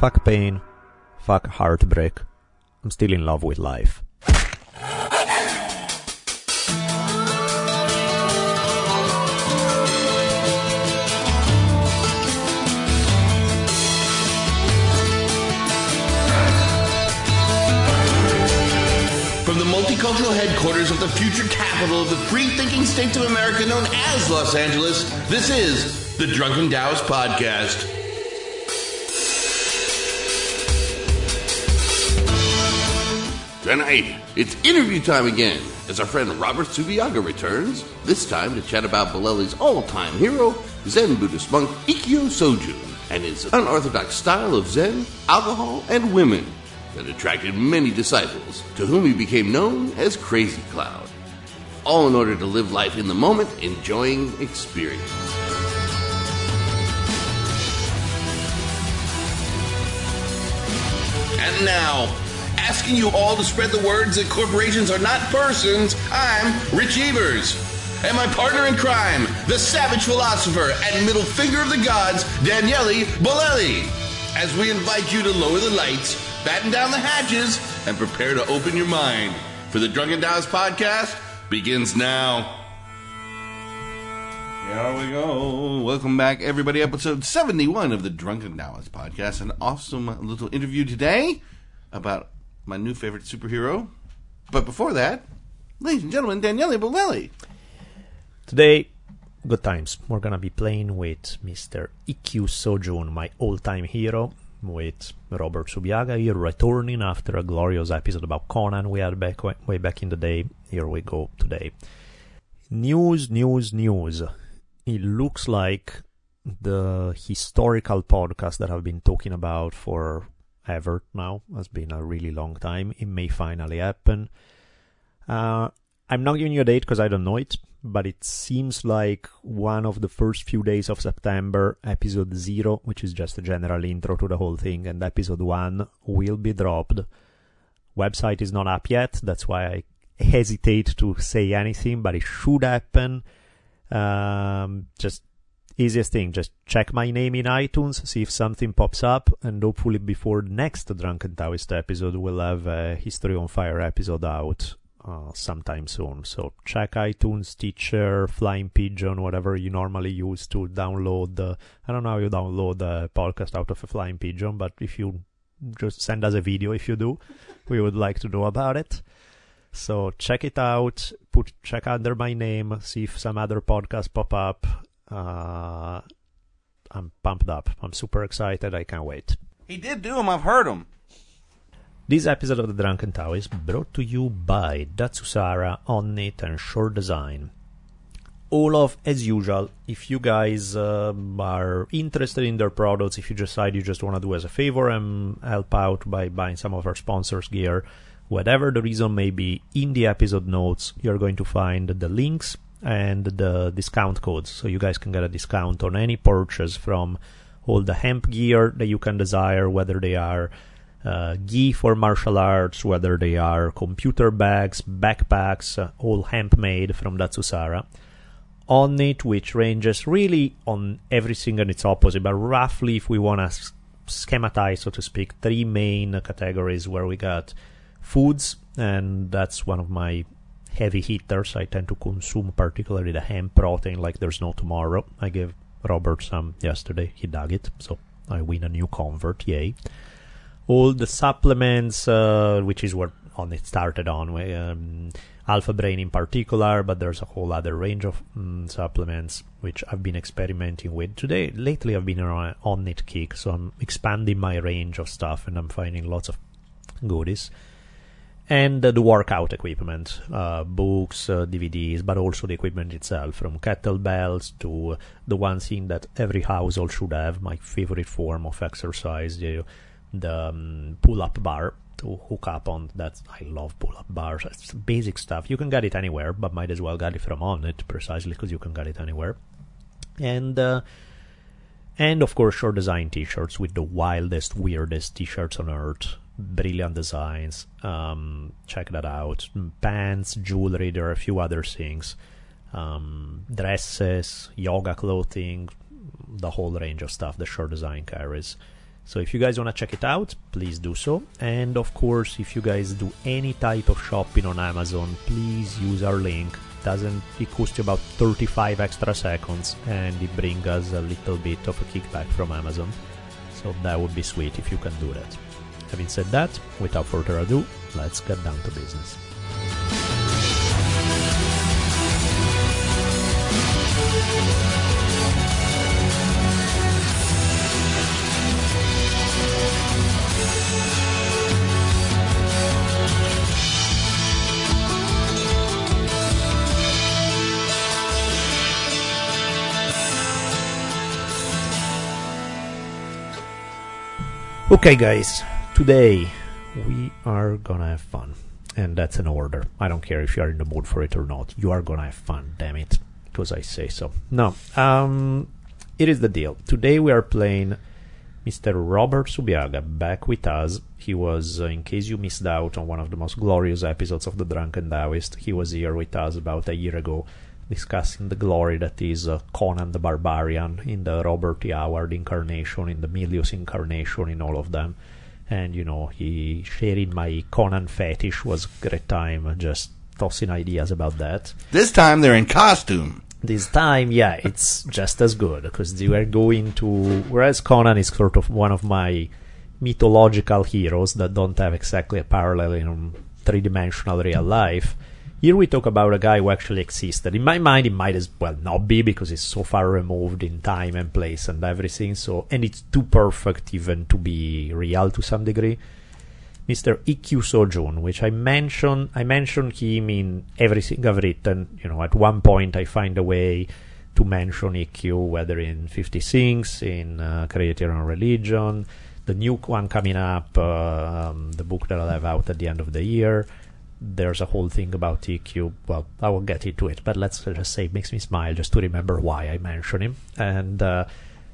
Fuck pain. Fuck heartbreak. I'm still in love with life. From the multicultural headquarters of the future capital of the free thinking states of America known as Los Angeles, this is the Drunken Taoist Podcast. It's interview time again as our friend Robert Subiaga returns, this time to chat about Bolelli's all time hero, Zen Buddhist monk Ikkyu Sojun, and his unorthodox style of Zen, alcohol, and women that attracted many disciples, to whom he became known as Crazy Cloud. All in order to live life in the moment, enjoying experience. And now, asking you all to spread the words that corporations are not persons, I'm Rich Evers. And my partner in crime, the savage philosopher and middle finger of the gods, Daniele Bolelli. As we invite you to lower the lights, batten down the hatches, and prepare to open your mind. For the Drunken Taoist podcast begins now. Here we go. Welcome back, everybody. Episode 71 of the Drunken Taoist podcast. An awesome little interview today about my new favorite superhero. But before that, ladies and gentlemen, Daniele Bolelli. Today, good times. We're gonna be playing with Mr. Ikkyu Sojun, my all-time hero, with Robert Subiaga here returning after a glorious episode about Conan we had back way back in the day. Here we go today. News, news, news. It looks like the historical podcast that I've been talking about for ever now has been a really long time. It may finally happen. Uh, I'm not giving you a date because I don't know it, but it seems like one of the first few days of September, episode 0, which is just a general intro to the whole thing, and episode 1 will be dropped. Website is not up yet, that's why I hesitate to say anything, but it should happen. Um, just easiest thing, just check my name in iTunes, see if something pops up, and hopefully before next Drunken Taoist episode, we'll have a History on Fire episode out uh, sometime soon. So check iTunes, Stitcher, Flying Pigeon, whatever you normally use to download. The, I don't know how you download the podcast out of a Flying Pigeon, but if you just send us a video, if you do, we would like to know about it. So check it out. Put check under my name. See if some other podcasts pop up. Uh, I'm pumped up. I'm super excited. I can't wait. He did do them, I've heard them. This episode of The Drunken Tao is brought to you by Datsusara, Onnit, and Shore Design. All of, as usual, if you guys uh, are interested in their products, if you decide you just want to do as a favor and help out by buying some of our sponsors' gear, whatever the reason may be, in the episode notes, you're going to find the links and the discount codes. So you guys can get a discount on any purchase from all the hemp gear that you can desire, whether they are uh, gi for martial arts, whether they are computer bags, backpacks, uh, all hemp made from Datsusara. Onnit, which ranges really on everything and its opposite, but roughly, if we want to schematize, so to speak, three main categories where we got foods, and that's one of my heavy hitters. I tend to consume particularly the hemp protein like there's no tomorrow. I gave Robert some yesterday, he dug it, so I win a new convert, yay all the supplements, uh, which is what Onnit started on, um, Alpha Brain in particular, but there's a whole other range of um, supplements which I've been experimenting with. Today, lately, I've been on Onnit kick, so I'm expanding my range of stuff, and I'm finding lots of goodies. And the workout equipment, uh, books, uh, DVDs, but also the equipment itself, from kettlebells to the one thing that every household should have, my favorite form of exercise, the the um, pull-up bar to hook up on that. I love pull-up bars. It's basic stuff. You can get it anywhere, but might as well get it from Onnit precisely because you can get it anywhere. And uh, and of course, Shore Design T-shirts with the wildest, weirdest T-shirts on earth. Brilliant designs. Um, check that out. Pants, jewelry. There are a few other things. Um, dresses, yoga clothing, the whole range of stuff the Shore Design carries So if you guys want to check it out, please do so. And of course, if you guys do any type of shopping on Amazon, please use our link. Doesn't it costs you about 35 extra seconds and it brings us a little bit of a kickback from Amazon. So that would be sweet if you can do that. Having said that, without further ado, let's get down to business. Okay, guys, today we are gonna have fun, and that's an order. I don't care if you are in the mood for it or not. You are gonna have fun, damn it, because I say so. No, um, it is the deal. Today we are playing Mr. Robert Subiaga back with us. He was, uh, in case you missed out on one of the most glorious episodes of The Drunken Taoist, he was here with us about a year ago discussing the glory that is uh, Conan the Barbarian in the Robert E. Howard incarnation, in the Milius incarnation, in all of them. And, you know, he sharing my Conan fetish was a great time, just tossing ideas about that. This time they're in costume. This time, yeah, it's just as good because they were going to. Whereas Conan is sort of one of my mythological heroes that don't have exactly a parallel in three dimensional real life. Here we talk about a guy who actually existed. In my mind, it might as well not be because it's so far removed in time and place and everything. So, and it's too perfect even to be real to some degree. Mr. Ikkyu Sojun, which I mention, I mention him in everything I've written. You know, at one point I find a way to mention Ikkyu, whether in 50 Things, in uh, Creative and Religion, the new one coming up, uh, um, the book that I'll have out at the end of the year there's a whole thing about Ikkyu. Well, I won't get into it, but let's just say it makes me smile just to remember why I mention him. And uh,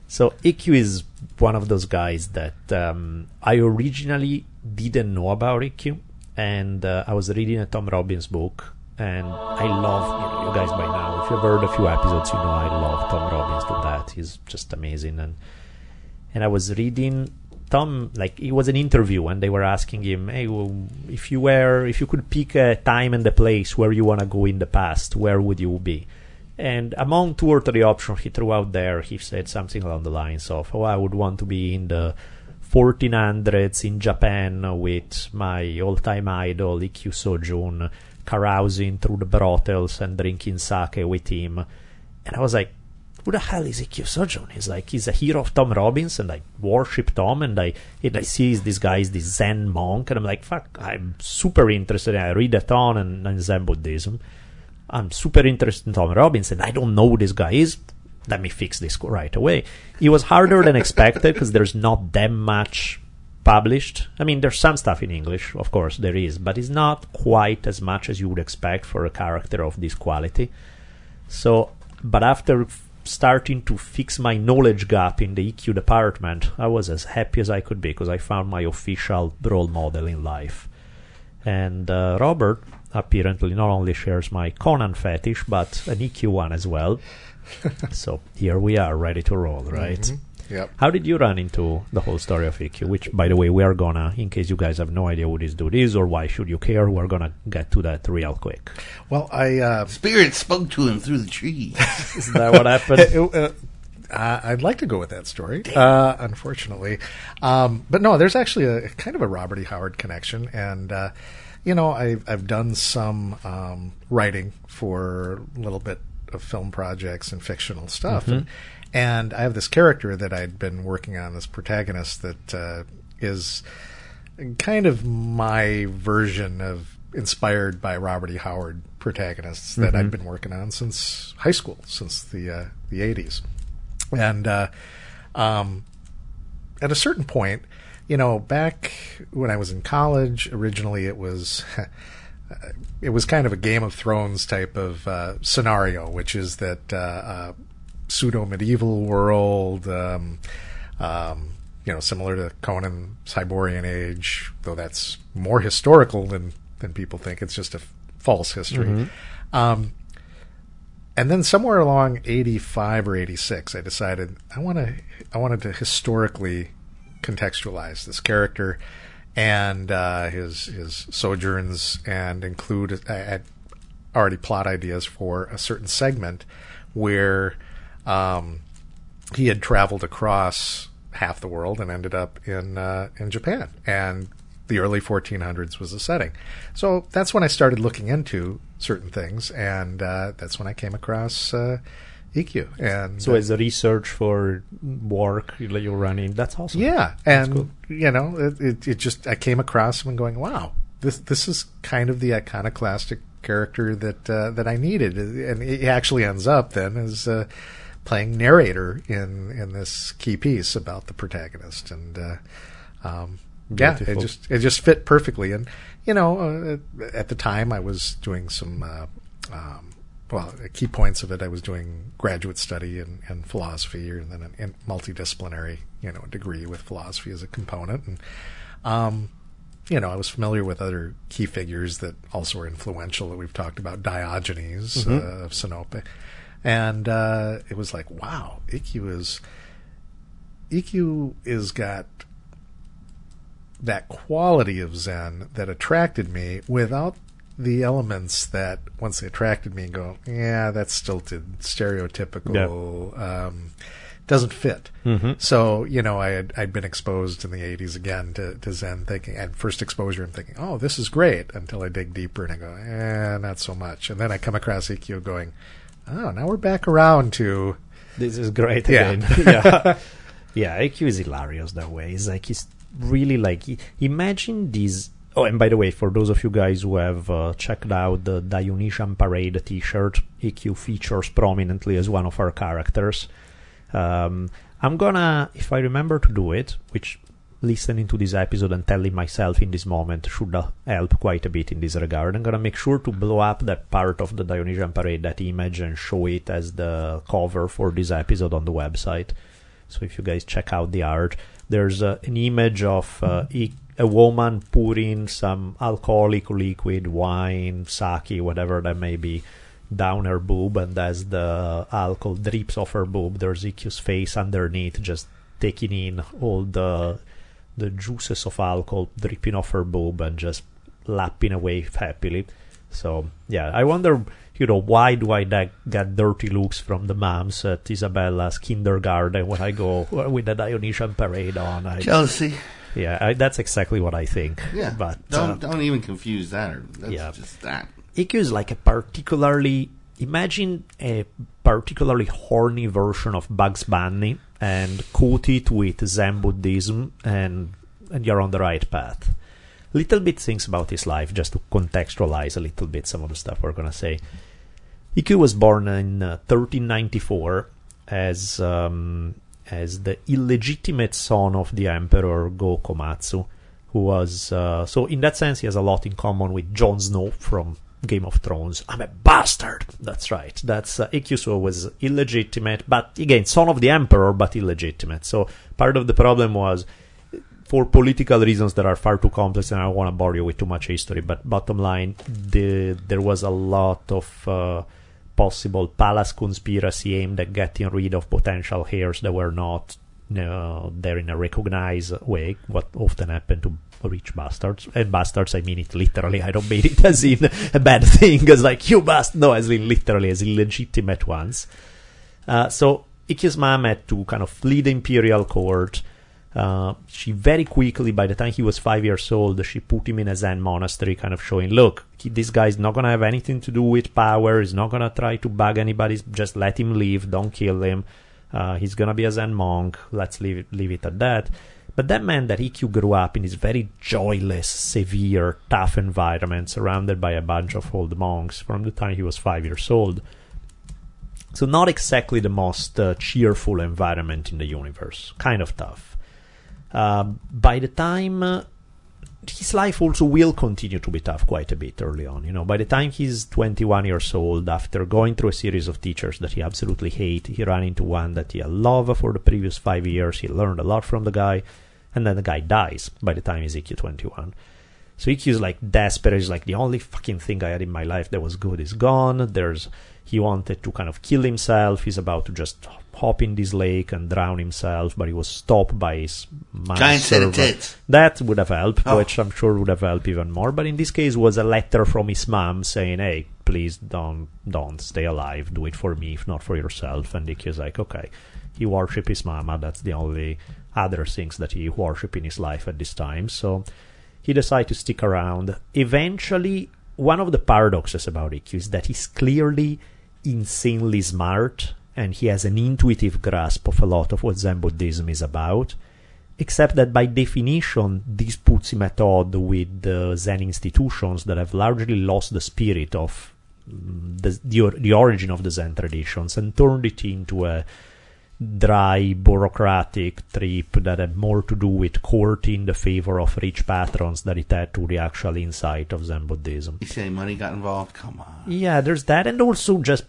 so Ikkyu is one of those guys that um, I originally didn't know about Ikkyu, and uh, I was reading a Tom Robbins book, and I love you know you guys by now. If you've heard a few episodes, you know I love Tom Robbins to that. He's just amazing, and and I was reading Tom, like it was an interview, and they were asking him, "Hey, well, if you were, if you could pick a time and a place where you want to go in the past, where would you be?" And among two or three options he threw out there, he said something along the lines of, "Oh, I would want to be in the 1400s in Japan with my all-time idol Ikkyu Sojun, carousing through the brothels and drinking sake with him." And I was like, who the hell is Ikkyu Sojun? He's like, he's a hero of Tom Robbins, and I worship Tom, and I, and I see this guy is this Zen monk, and I'm like, fuck, I'm super interested. I read a ton and, and Zen Buddhism. I'm super interested in Tom Robbins, and I don't know who this guy is. Let me fix this right away. It was harder than expected because there's not that much published. I mean, there's some stuff in English, of course, there is, but it's not quite as much as you would expect for a character of this quality. So, but after starting to fix my knowledge gap in the Ikkyu department, I was as happy as I could be because I found my official role model in life. And uh, Robert apparently not only shares my Conan fetish, but an Ikkyu one as well. so here we are, ready to roll, right? Mm-hmm. Yep. How did you run into the whole story of Ikkyu? Which, by the way, we are gonna, in case you guys have no idea who this dude is or why should you care, we're gonna get to that real quick. Well, I uh, Spirit spoke to him through the trees. Is that what happened? it- uh, uh, I'd like to go with that story, uh, unfortunately. Um, but no, there's actually a kind of a Robert E. Howard connection, and uh, you know, I've I've done some um, writing for a little bit of film projects and fictional stuff, and, and I have this character that I'd been working on, this protagonist that uh, is kind of my version of inspired by Robert E. Howard protagonists that I've been working on since high school, since the uh, the eighties, and uh, um, at a certain point, you know, back when I was in college, originally it was. It was kind of a Game of Thrones type of uh, scenario, which is that uh, uh, pseudo medieval world, um, um, you know, similar to Conan's Hyborian Age, though that's more historical than than people think. It's just a f- false history. Um, and then somewhere along 85 or 86 i decided i want to i wanted to historically contextualize this character and uh, his his sojourns and include uh, already plot ideas for a certain segment where um, he had traveled across half the world and ended up in uh, in Japan and the early 1400s was the setting. So that's when I started looking into certain things, and uh, that's when I came across uh, Ikkyu. And so, as a research for work you're running, that's awesome. Yeah, and cool. you know, it, it, it, just I came across him and going, wow, this this is kind of the iconoclastic character that uh, that I needed, and he actually ends up then as uh, playing narrator in in this key piece about the protagonist, and uh, um, yeah, it just it just fit perfectly. And you know, uh, at the time, I was doing some. Uh, um, well, key points of it, I was doing graduate study in, in philosophy, and then a multidisciplinary, you know, degree with philosophy as a component. And, um, you know, I was familiar with other key figures that also were influential that we've talked about, Diogenes mm-hmm. uh, of Sinope, and uh, it was like, wow, Ikkyu is Ikkyu is got that quality of Zen that attracted me without the elements that once they attracted me and go, yeah, that's stilted, stereotypical, um, doesn't fit. Mm-hmm. So, you know, I had, I'd been exposed in the 80s again to, to Zen thinking, and first exposure, I'm thinking, oh, this is great, until I dig deeper and I go, eh, not so much. And then I come across Ikkyu going, oh, now we're back around to. This is great again. Yeah. yeah. yeah, is hilarious that way. It's like he's really like imagine these Oh, and by the way, for those of you guys who have uh, checked out the Dionysian Parade T-shirt, Ikkyu features prominently as one of our characters. Um, I'm gonna, if I remember to do it, which listening to this episode and telling myself in this moment should help quite a bit in this regard. I'm gonna make sure to blow up that part of the Dionysian Parade, that image, and show it as the cover for this episode on the website. So if you guys check out the art, there's uh, an image of uh, a woman pouring some alcoholic liquid, wine, sake, whatever that may be, down her boob, and as the alcohol drips off her boob, there's Ikkyu's face underneath, just taking in all the the juices of alcohol dripping off her boob and just lapping away happily. So yeah, I wonder, you know, why do I get dirty looks from the moms at Isabella's kindergarten when I go with the Dionysian parade on? I, Jealousy. Yeah, I, that's exactly what I think. Yeah, but don't uh, don't even confuse that. Or that's yeah, just that. Ikkyu is like a particularly imagine a particularly horny version of Bugs Bunny and coat it with Zen Buddhism, and and you're on the right path. Little bit things about his life, just to contextualize a little bit some of the stuff we're gonna say. Ikkyu was born in uh, 1394 as um, as the illegitimate son of the emperor Go Komatsu, who was uh, so in that sense he has a lot in common with Jon Snow from Game of Thrones. I'm a bastard. That's right. That's uh, was illegitimate, but again, son of the emperor, but illegitimate. So part of the problem was for political reasons that are far too complex, and I don't want to bore you with too much history. But bottom line, the, there was a lot of uh, possible palace conspiracy aimed at getting rid of potential heirs that were not know, there in a recognized way, what often happened to rich bastards. And bastards, I mean it literally. I don't mean it as in a bad thing, as like, you must. No, as in literally, as illegitimate ones. Uh, so Ikkyu's mom had to kind of flee the imperial court uh, she very quickly, by the time he was five years old, she put him in a Zen monastery, kind of showing, look, he, this guy's not gonna have anything to do with power. He's not gonna try to bug anybody. Just let him live. Don't kill him. Uh, he's gonna be a Zen monk. Let's leave it, leave it at that. But that meant that Ikkyu grew up in this very joyless, severe, tough environment, surrounded by a bunch of old monks from the time he was five years old. So not exactly the most uh, cheerful environment in the universe. Kind of tough. Uh, by the time uh, his life also will continue to be tough quite a bit early on. You know, by the time he's 21 years old, after going through a series of teachers that he absolutely hate, he ran into one that he loved for the previous five years. He learned a lot from the guy, and then the guy dies by the time he's Ikkyu 21. So Ikkyu is like desperate. He's like the only fucking thing I had in my life that was good is gone. There's he wanted to kind of kill himself. He's about to just hop in this lake and drown himself, but he was stopped by his Giant set of tits. That would have helped, Oh. which I'm sure would have helped even more. But in this case, was a letter from his mom saying, "Hey, please don't don't stay alive. Do it for me, if not for yourself." And Ikkyu is like, "Okay." He worship his mama. That's the only other things that he worship in his life at this time. So he decided to stick around. Eventually, one of the paradoxes about Ikkyu is that he's clearly insanely smart and he has an intuitive grasp of a lot of what Zen Buddhism is about. Except that by definition, this puts him at odds with the Zen institutions that have largely lost the spirit of mm, the, the, the origin of the Zen traditions and turned it into a dry, bureaucratic trip that had more to do with courting the favor of rich patrons than it had to the actual insight of Zen Buddhism. You say money got involved? Come on. Yeah, there's that, and also just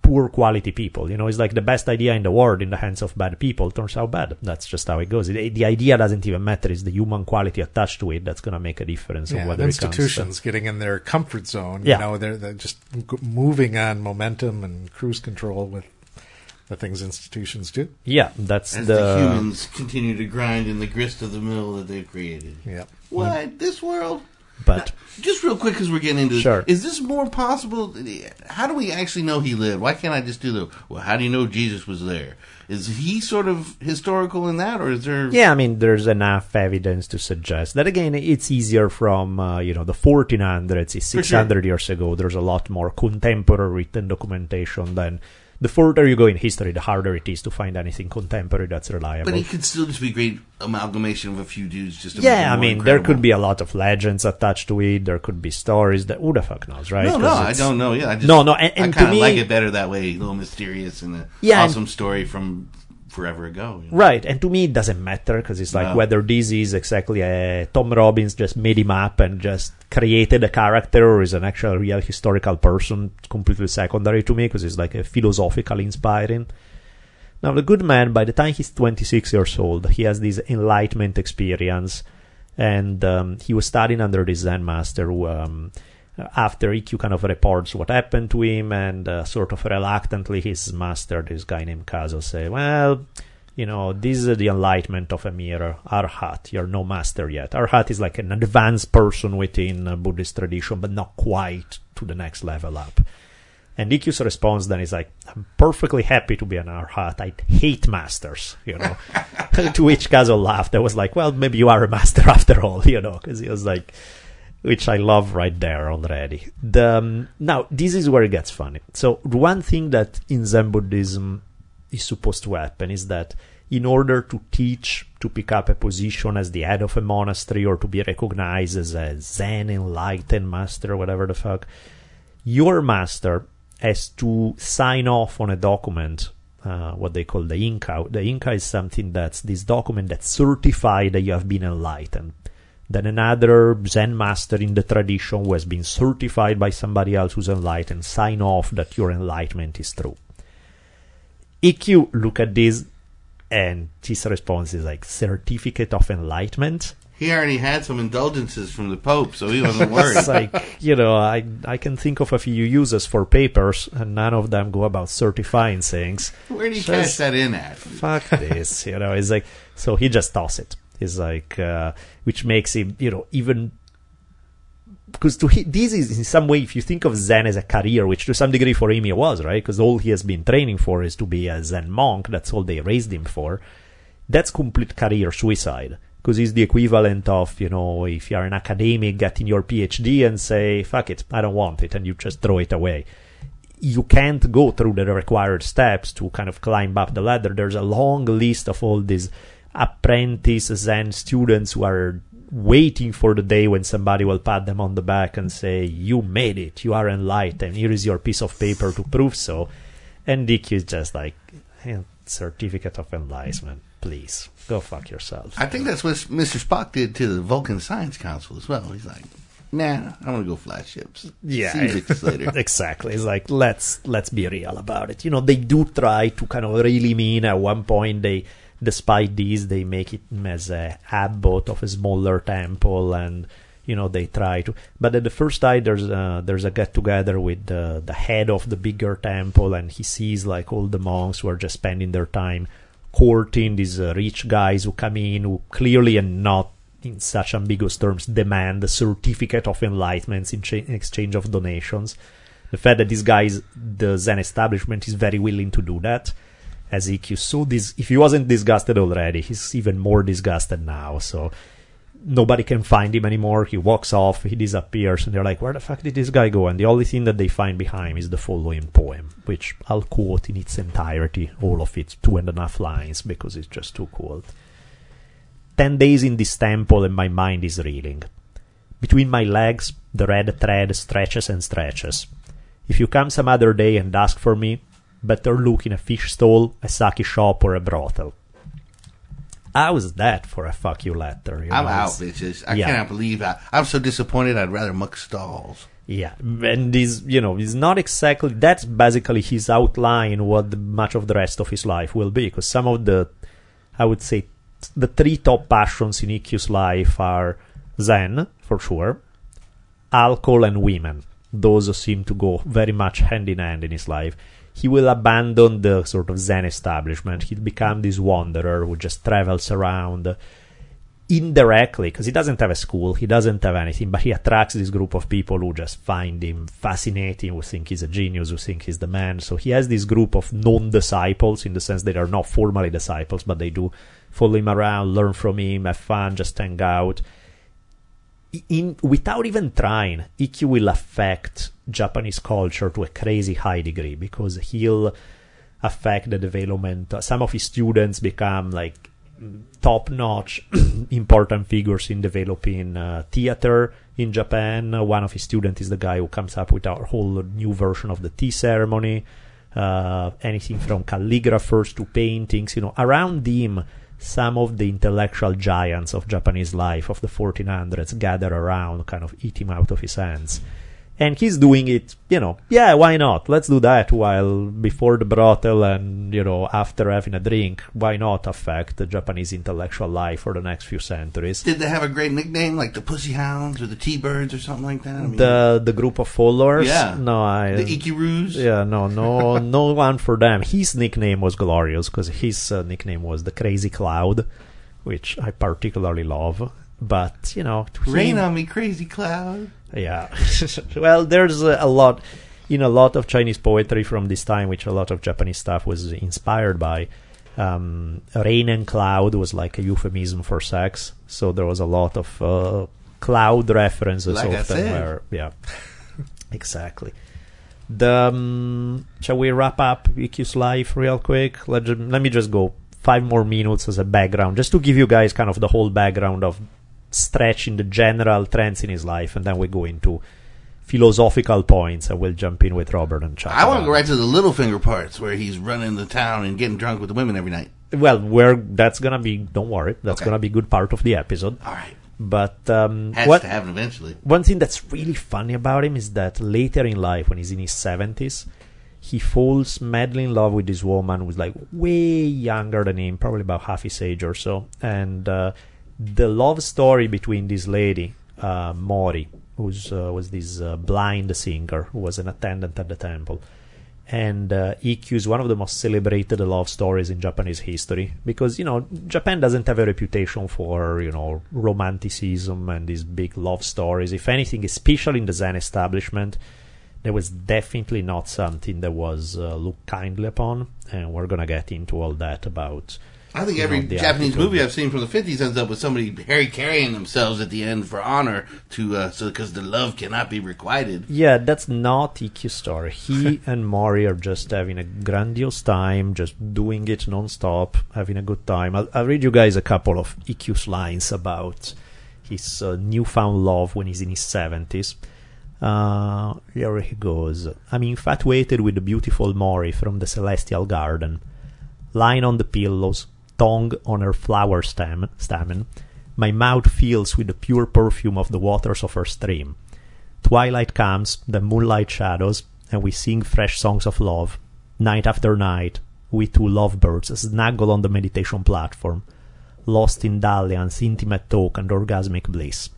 poor quality people. You know, it's like the best idea in the world in the hands of bad people turns out bad. That's just how it goes. It, the idea doesn't even matter. It's the human quality attached to it that's going to make a difference. Yeah, whether and it comes to- institutions getting in their comfort zone. Yeah. You know, they're, they're just moving on momentum and cruise control with the things institutions do. yeah, that's As the, the, humans continue to grind in the grist of the mill that they've created. Yeah. What? This world? But Just real quick, because we're getting into this. Sure. Is this more possible? How do we actually know he lived? Why can't I just do the, well, how do you know Jesus was there? Is he sort of historical in that, or is there. Yeah, I mean, there's enough evidence to suggest that again, it's easier from uh, you know the 1400s, it's For 600 years ago. There's a lot more contemporary written documentation than the further you go in history, the harder it is to find anything contemporary that's reliable. But it could still just be a great amalgamation of a few dudes just to make it yeah, I mean, there could be a lot of legends attached to it. There could be stories that who the fuck knows, right? No, no, I don't know. Yeah, I just, No, no, and- and I kind of like it better that way, a little mysterious and an Yeah, and- awesome story from forever ago. you know? Right, and to me it doesn't matter because it's like No. whether this is exactly a Tom Robbins just made him up and just created a character or is an actual real historical person, completely secondary to me because it's like a philosophically inspiring. Now, the good man, by the time he's 26 years old, he has this enlightenment experience, and um, he was studying under this Zen master who, um, after Ikkyu kind of reports what happened to him, and uh, sort of reluctantly, his master, this guy named Kaso, say, "Well, you know, this is the enlightenment of a arhat. You're no master yet. Arhat is like an advanced person within uh, Buddhist tradition, but not quite to the next level up." And Ikkyu's response then is like, I'm perfectly happy to be an arhat. I hate masters, you know. to which Kaso laughed. I was like, well, maybe you are a master after all, you know, because he was like, which I love right there already. The, um, now, this is where it gets funny. So, one thing that in Zen Buddhism is supposed to happen is that in order to teach, to pick up a position as the head of a monastery or to be recognized as a Zen enlightened master, or whatever the fuck, your master has to sign off on a document, uh, what they call the Inka. The Inka is something that's this document that certifies that you have been enlightened. Then another Zen master in the tradition who has been certified by somebody else who's enlightened sign off that your enlightenment is true. Ikkyu look at this and his response is like certificate of enlightenment. He already had some indulgences from the Pope, so he wasn't worried. It's like you know, I I can think of a few uses for papers, and none of them go about certifying things. Where did he Just- cash that in at? Fuck this, you know. It's like so he just toss it. He's like, uh, which makes him, you know, even because to he, this is in some way, if you think of Zen as a career, which to some degree for him he was, right? Because all he has been training for is to be a Zen monk. That's all they raised him for. That's complete career suicide. Because it's the equivalent of, you know, if you're an academic getting your PhD and say, fuck it, I don't want it, and you just throw it away. You can't go through the required steps to kind of climb up the ladder. There's a long list of all these apprentice Zen students who are waiting for the day when somebody will pat them on the back and say, You made it, you are enlightened, here is your piece of paper to prove so. And Dick is just like, "Eh, Certificate of enlightenment, please, go fuck yourself. I think that's what Mr. Spock did to the Vulcan Science Council as well. He's like, nah, I want to go fly ships. Yeah, See you later. exactly. It's like let's let's be real about it. You know, they do try to kind of really mean. At one point, they, despite these, they make it as a abbot of a smaller temple, and you know they try to but at the first night there's uh, there's a get together with the, the head of the bigger temple and he sees like all the monks who are just spending their time courting these uh, rich guys who come in who clearly and not in such ambiguous terms demand a certificate of enlightenment in, cha- in exchange of donations. The fact that these guys the zen establishment is very willing to do that as Ikkyu so this if he wasn't disgusted already he's even more disgusted now so nobody can find him anymore. He walks off, he disappears, and they're like, where the fuck did this guy go? And the only thing that they find behind is the following poem, which I'll quote in its entirety, all of it, two and a half lines, because it's just too cool. Ten days in this temple and my mind is reeling. Between my legs, the red thread stretches and stretches. If you come some other day and ask for me, better look in a fish stall, a sake shop, or a brothel. How's that for a fuck you letter? You I'm know, out, bitches. I Yeah. cannot believe that. I'm so disappointed. I'd rather muck stalls. Yeah, and this, you know, is not exactly. That's basically his outline. What the, much of the rest of his life will be, because some of the, I would say, the three top passions in Ikkyu's life are Zen for sure, alcohol and women. Those seem to go very much hand in hand in his life. He will abandon the sort of Zen establishment. He'll become this wanderer who just travels around indirectly because he doesn't have a school, he doesn't have anything, but he attracts this group of people who just find him fascinating, who think he's a genius, who think he's the man. So he has this group of non disciples in the sense that they are not formally disciples, but they do follow him around, learn from him, have fun, just hang out. In without even trying, Ikkyu will affect Japanese culture to a crazy high degree because he'll affect the development. Some of his students become like top notch important figures in developing uh, theater in Japan. One of his students is the guy who comes up with our whole new version of the tea ceremony. Uh, anything from calligraphers to paintings, you know, around him, some of the intellectual giants of Japanese life of the 1400s gather around, kind of eat him out of his hands and he's doing it you know yeah why not let's do that while before the brothel and you know after having a drink why not affect the japanese intellectual life for the next few centuries Did they have a great nickname like the Pussy Hounds or the T Birds or something like that? I mean, the the group of followers Yeah. no i the Ikiroos? yeah no no no one for them his nickname was glorious because his uh, nickname was the crazy cloud which i particularly love but you know Rain him- on me, crazy cloud. Yeah. well, there's a, a lot in a lot of Chinese poetry from this time, which a lot of Japanese stuff was inspired by. Um, rain and cloud was like a euphemism for sex, so there was a lot of uh, cloud references. Like often where, yeah, exactly. The um, shall we wrap up Ikkyu's life real quick? Let let me just go five more minutes as a background, just to give you guys kind of the whole background of stretching the general trends in his life, and then we go into philosophical points, and we'll jump in with Robert and Chuck. I want to go right to the little finger parts where he's running the town and getting drunk with the women every night. Well, where that's gonna be, don't worry, that's Okay. gonna be a good part of the episode. All right. But um, Has what to happen eventually. one thing that's really funny about him is that later in life, when he's in his seventies, he falls madly in love with this woman who's like way younger than him, probably about half his age or so. And uh, the love story between this lady, uh, Mori, who uh, was this uh, blind singer who was an attendant at the temple, and uh, Ikkyu is one of the most celebrated love stories in Japanese history because you know Japan doesn't have a reputation for you know romanticism and these big love stories. If anything, especially in the Zen establishment, there was definitely not something that was uh, looked kindly upon, and we're gonna get into all that about. I think every know, Japanese movie I've seen from the 50s ends up with somebody Harry carrying themselves at the end for honor to uh, so because the love cannot be requited. Yeah, that's not Ikkyu's story. He and Mori are just having a grandiose time, just doing it non-stop, having a good time. I'll, I'll read you guys a couple of Ikkyu's lines about his uh, newfound love when he's in his 70s. Uh, here he goes. I'm infatuated with the beautiful Mori from the celestial garden. Lying on the pillows, tongue on her flower stem, stamen, my mouth fills with the pure perfume of the waters of her stream. Twilight comes, the moonlight shadows, and we sing fresh songs of love. Night after night, we two lovebirds snuggle on the meditation platform, lost in dalliance, intimate talk, and orgasmic bliss.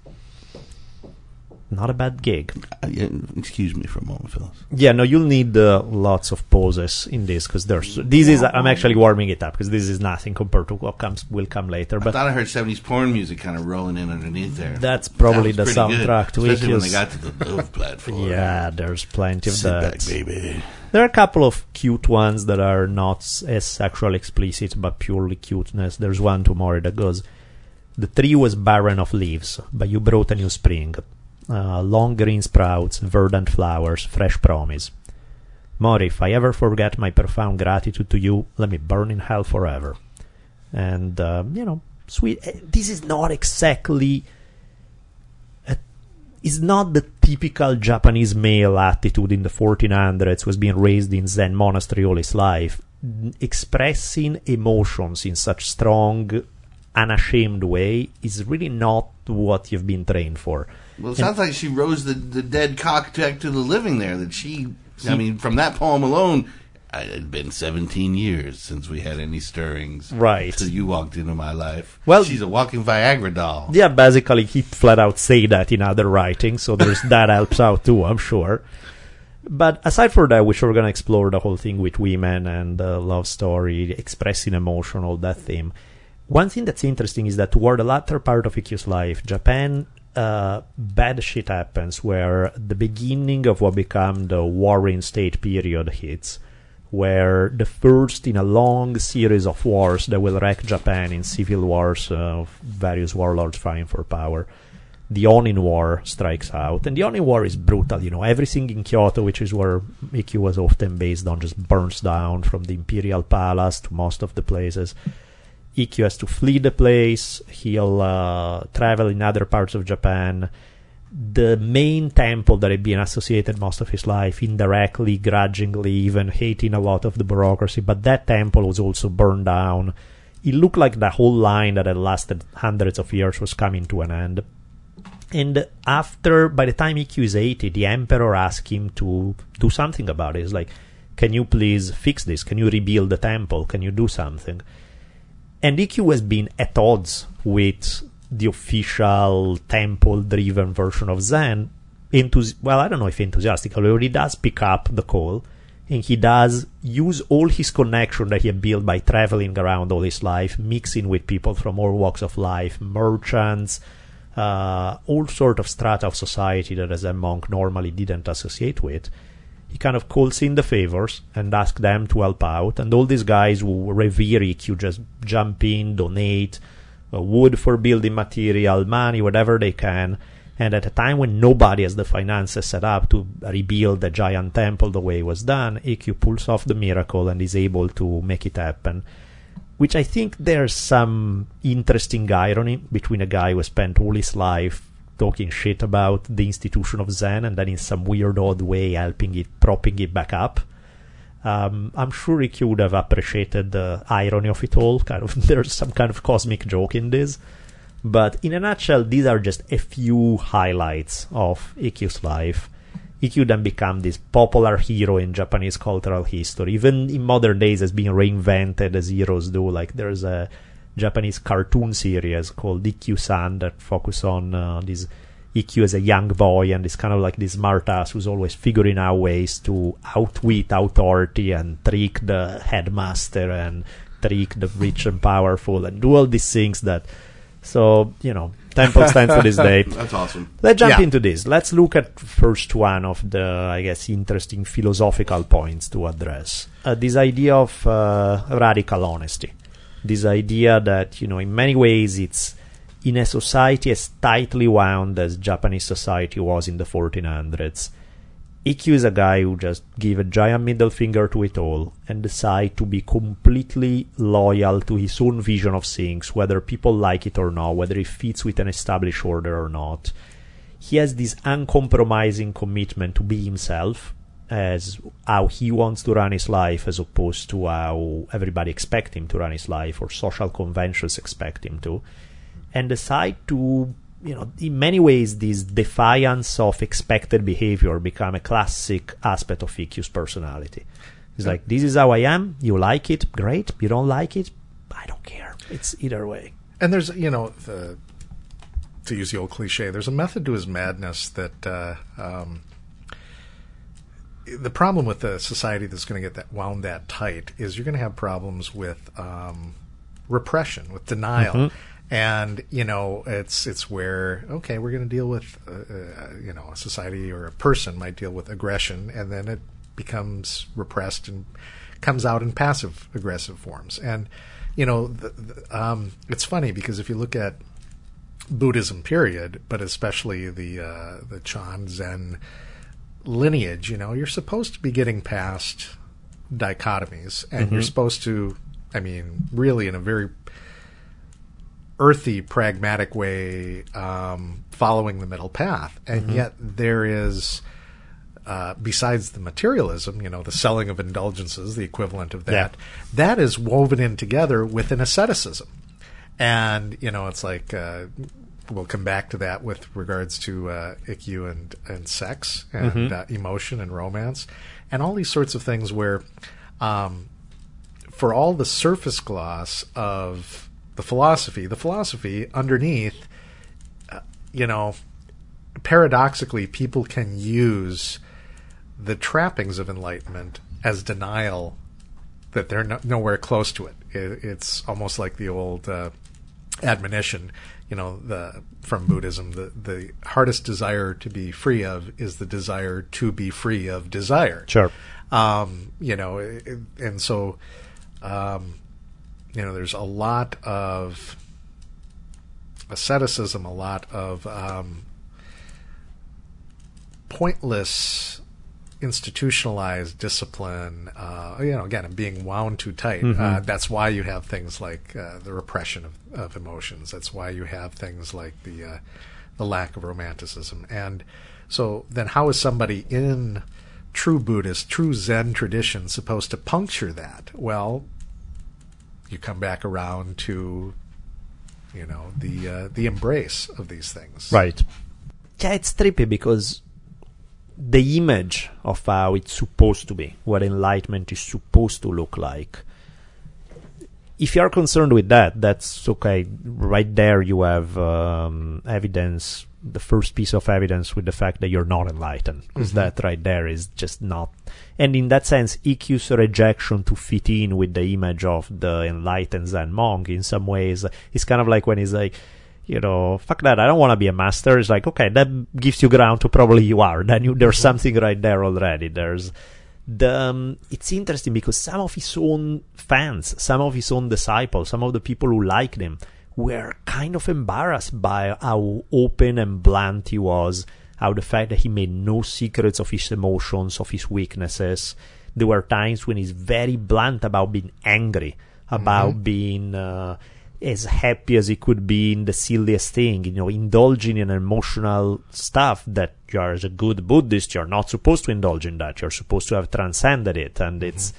Not a bad gig. Uh, excuse me for a moment, Phyllis. Yeah, no, you'll need uh, lots of poses in this because there's this is I'm actually warming it up because this is nothing compared to what comes will come later. But I thought I heard 70s porn music kind of rolling in underneath there. That's probably the pretty good, soundtrack to Especially when they got to the Dove platform. yeah, there's plenty of Sit that. back, baby. There are a couple of cute ones that are not as sexual explicit but purely cuteness. There's one tomorrow that goes, "The tree was barren of leaves, but you brought a new spring. Uh, long green sprouts, verdant flowers, fresh promise. Mori, if I ever forget my profound gratitude to you, let me burn in hell forever." And uh, you know, sweet. eh, This is not exactly It's not the typical Japanese male attitude in the 1400s was being raised in Zen monastery all his life. Expressing emotions in such strong, unashamed way is really not what you've been trained for. Well, it sounds like she rose the, the dead cock back to the living there. That she, I mean, from that poem alone, it had been 17 years since we had any stirrings. Right. Till you walked into my life. Well- she's a walking Viagra doll. Yeah, basically he flat out say that in other writings, so there's that helps out too, I'm sure. But aside from that, which we're gonna explore the whole thing with women and uh, love story, expressing emotion, all that theme. One thing that's interesting is that toward the latter part of Ikkyu's life, Japan, uh, bad shit happens where the beginning of what become the warring state period hits, where the first in a long series of wars that will wreck Japan in civil wars of various warlords fighting for power. The Onin War strikes out, and the Onin War is brutal. You know, everything in Kyoto, which is where Ikkyu was often based on, just burns down from the imperial palace to most of the places. Ikkyu has to flee the place. He'll uh, travel in other parts of Japan. The main temple that had been associated most of his life, indirectly, grudgingly, even hating a lot of the bureaucracy, but that temple was also burned down. It looked like the whole line that had lasted hundreds of years was coming to an end. And after, by the time Ikkyu is 80, the emperor asked him to do something about it. It's like, can you please fix this? Can you rebuild the temple? Can you do something? And Ikkyu has been at odds with the official temple-driven version of Zen. Enthusi- well, I don't know if enthusiastically, but he does pick up the call, and he does use all his connection that he had built by traveling around all his life, mixing with people from all walks of life, merchants, uh, all sort of strata of society that as a monk normally didn't associate with. He kind of calls in the favors and asks them to help out, and all these guys who revere Ikkyu just jump in, donate uh, wood for building material, money, whatever they can. And at a time when nobody has the finances set up to rebuild the giant temple the way it was done, Ikkyu pulls off the miracle and is able to make it happen which I think there's some interesting irony between a guy who spent all his life talking shit about the institution of Zen and then in some weird odd way helping it, propping it back up. Um, I'm sure Ikkyu would have appreciated the irony of it all. Kind of, there's some kind of cosmic joke in this. But in a nutshell, these are just a few highlights of Ikkyu's life. Ikkyu then become this popular hero in Japanese cultural history. Even in modern days, has been reinvented as heroes do. Like there's a Japanese cartoon series called Ikkyu-san that focus on uh, this Ikkyu as a young boy and this kind of like this smartass who's always figuring out ways to outwit authority and trick the headmaster and trick the rich and powerful and do all these things that. So you know, temple stands to this day. That's awesome. Let's jump Yeah. into this. Let's look at first one of the, I guess, interesting philosophical points to address. Uh, this idea of uh, radical honesty. This idea that, you know, in many ways it's in a society as tightly wound as Japanese society was in the 1400s. Ikkyu is a guy who just give a giant middle finger to it all and decide to be completely loyal to his own vision of things, whether people like it or not, whether it fits with an established order or not. He has this uncompromising commitment to be himself as how he wants to run his life as opposed to how everybody expect him to run his life or social conventions expect him to. And decide to you know in many ways this defiance of expected behavior become a classic aspect of Ikkyu's personality. It's like this is how I am. You like it? Great. You don't like it? I don't care. It's either way. And there's you know the to use the old cliche, there's a method to his madness that uh, um, the problem with a society that's going to get that wound that tight is you're going to have problems with um, repression, with denial. Mm-hmm. And you know, it's it's where okay, we're going to deal with uh, uh, you know a society or a person might deal with aggression, and then it becomes repressed and comes out in passive aggressive forms. And you know, the, the, um, it's funny because if you look at Buddhism, period, but especially the uh, the Chan Zen lineage, you know, you're supposed to be getting past dichotomies, and you're supposed to, I mean, really in a very earthy, pragmatic way, um, following the middle path, and yet there is. Uh, besides the materialism, you know, the selling of indulgences, the equivalent of that, that is woven in together with an asceticism. And, you know, it's like, uh, we'll come back to that with regards to uh, Ikkyu and, and sex and uh, emotion and romance and all these sorts of things where, um, for all the surface gloss of the philosophy, the philosophy underneath, uh, you know, paradoxically, people can use the trappings of enlightenment as denial that they're no, nowhere close to it. it. It's almost like the old uh, admonition, you know, the from Buddhism. The the hardest desire to be free of is the desire to be free of desire. Sure. Um, you know, and so, um, you know, there's a lot of asceticism, a lot of um, pointless institutionalized discipline, uh, you know, again, being wound too tight. Uh, that's why you have things like uh, the repression of, of emotions. That's why you have things like the uh, the lack of romanticism. And so, then how is somebody in true Buddhist, true Zen tradition supposed to puncture that? Well, you come back around to, you know, the uh, the embrace of these things. Right. Yeah, it's trippy because the image of how it's supposed to be, what enlightenment is supposed to look like. If you're concerned with that, that's okay. Right there, you have um, evidence, the first piece of evidence with the fact that you're not enlightened. Because that right there is just not. And in that sense, Ikkyu's rejection to fit in with the image of the enlightened Zen monk in some ways is kind of like when he's like, you know, fuck that. I don't want to be a master. It's like, okay, that gives you ground to probably you are. Then you, there's something right there already. There's the, um, it's interesting because some of his own fans, some of his own disciples, some of the people who liked him were kind of embarrassed by how open and blunt he was, how the fact that he made no secrets of his emotions, of his weaknesses. There were times when he's very blunt about being angry, about being, uh, as happy as he could be in the silliest thing, you know, indulging in emotional stuff that you are as a good Buddhist, you're not supposed to indulge in that. You're supposed to have transcended it. And it's,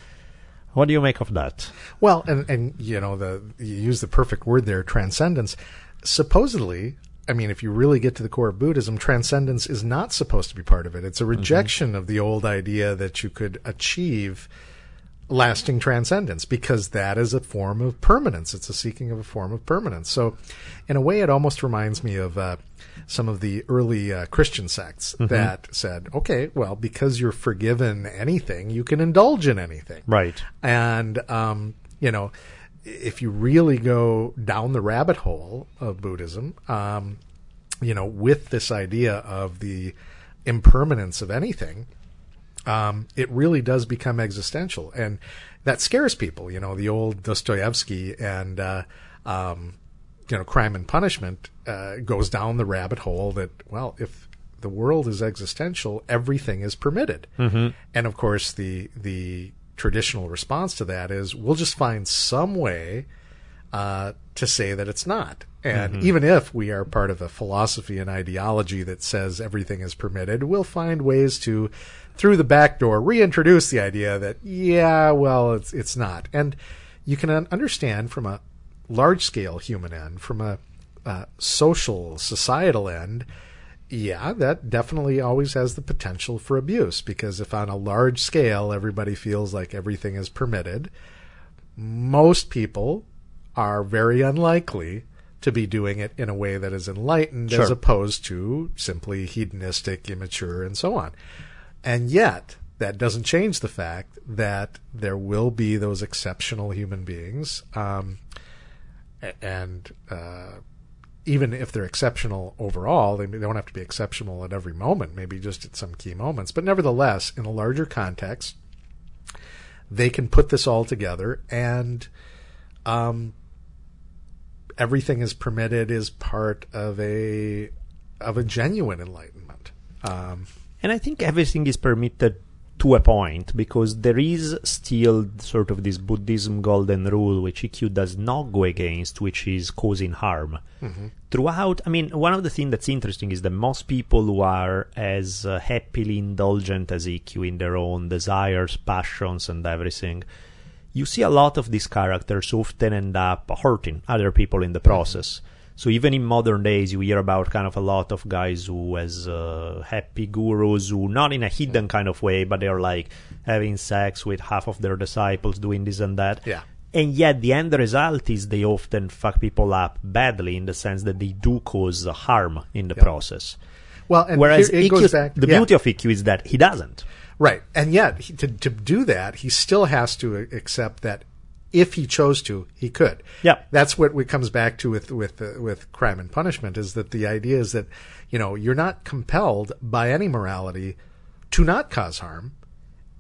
what do you make of that? Well, and and you know the you use the perfect word there, transcendence. Supposedly, I mean, if you really get to the core of Buddhism, transcendence is not supposed to be part of it. It's a rejection of the old idea that you could achieve lasting transcendence because that is a form of permanence. It's a seeking of a form of permanence. So, in a way, it almost reminds me of uh, some of the early uh, Christian sects that said, okay, well, because you're forgiven anything, you can indulge in anything. Right. And, um, you know, if you really go down the rabbit hole of Buddhism, um, you know, with this idea of the impermanence of anything, um, it really does become existential. And that scares people. You know, the old Dostoevsky and, uh, um, you know, crime and punishment uh, goes down the rabbit hole that, well, if the world is existential, everything is permitted. Mm-hmm. And of course, the the traditional response to that is we'll just find some way uh, to say that it's not. And even if we are part of a philosophy and ideology that says everything is permitted, we'll find ways to, through the back door, reintroduce the idea that yeah, well, it's it's not. And you can understand from a large scale human end, from a uh, social societal end, yeah, that definitely always has the potential for abuse because if on a large scale everybody feels like everything is permitted, most people are very unlikely to be doing it in a way that is enlightened Sure. as opposed to simply hedonistic, immature, and so on. And yet, that doesn't change the fact that there will be those exceptional human beings. Um, and uh, even if they're exceptional overall, they don't have to be exceptional at every moment, maybe just at some key moments. But nevertheless, in a larger context, they can put this all together and um, everything is permitted is part of a of a genuine enlightenment. Um, And I think everything is permitted to a point because there is still sort of this Buddhism golden rule which Ikkyu does not go against, which is causing harm. Throughout, I mean, one of the things that's interesting is that most people who are as uh, happily indulgent as Ikkyu in their own desires, passions, and everything, you see a lot of these characters often end up hurting other people in the process. So even in modern days, you hear about kind of a lot of guys who as uh, happy gurus who, not in a hidden kind of way, but they're like having sex with half of their disciples, doing this and that. Yeah. And yet the end result is they often fuck people up badly in the sense that they do cause harm in the process. well, and Whereas here it Ikkyu, goes back. the yeah. beauty of Ikkyu is that he doesn't. Right. And yet, he, to, to do that, he still has to accept that if he chose to, he could. Yeah. That's what it comes back to with, with, uh, with crime and punishment is that the idea is that, you know, you're not compelled by any morality to not cause harm,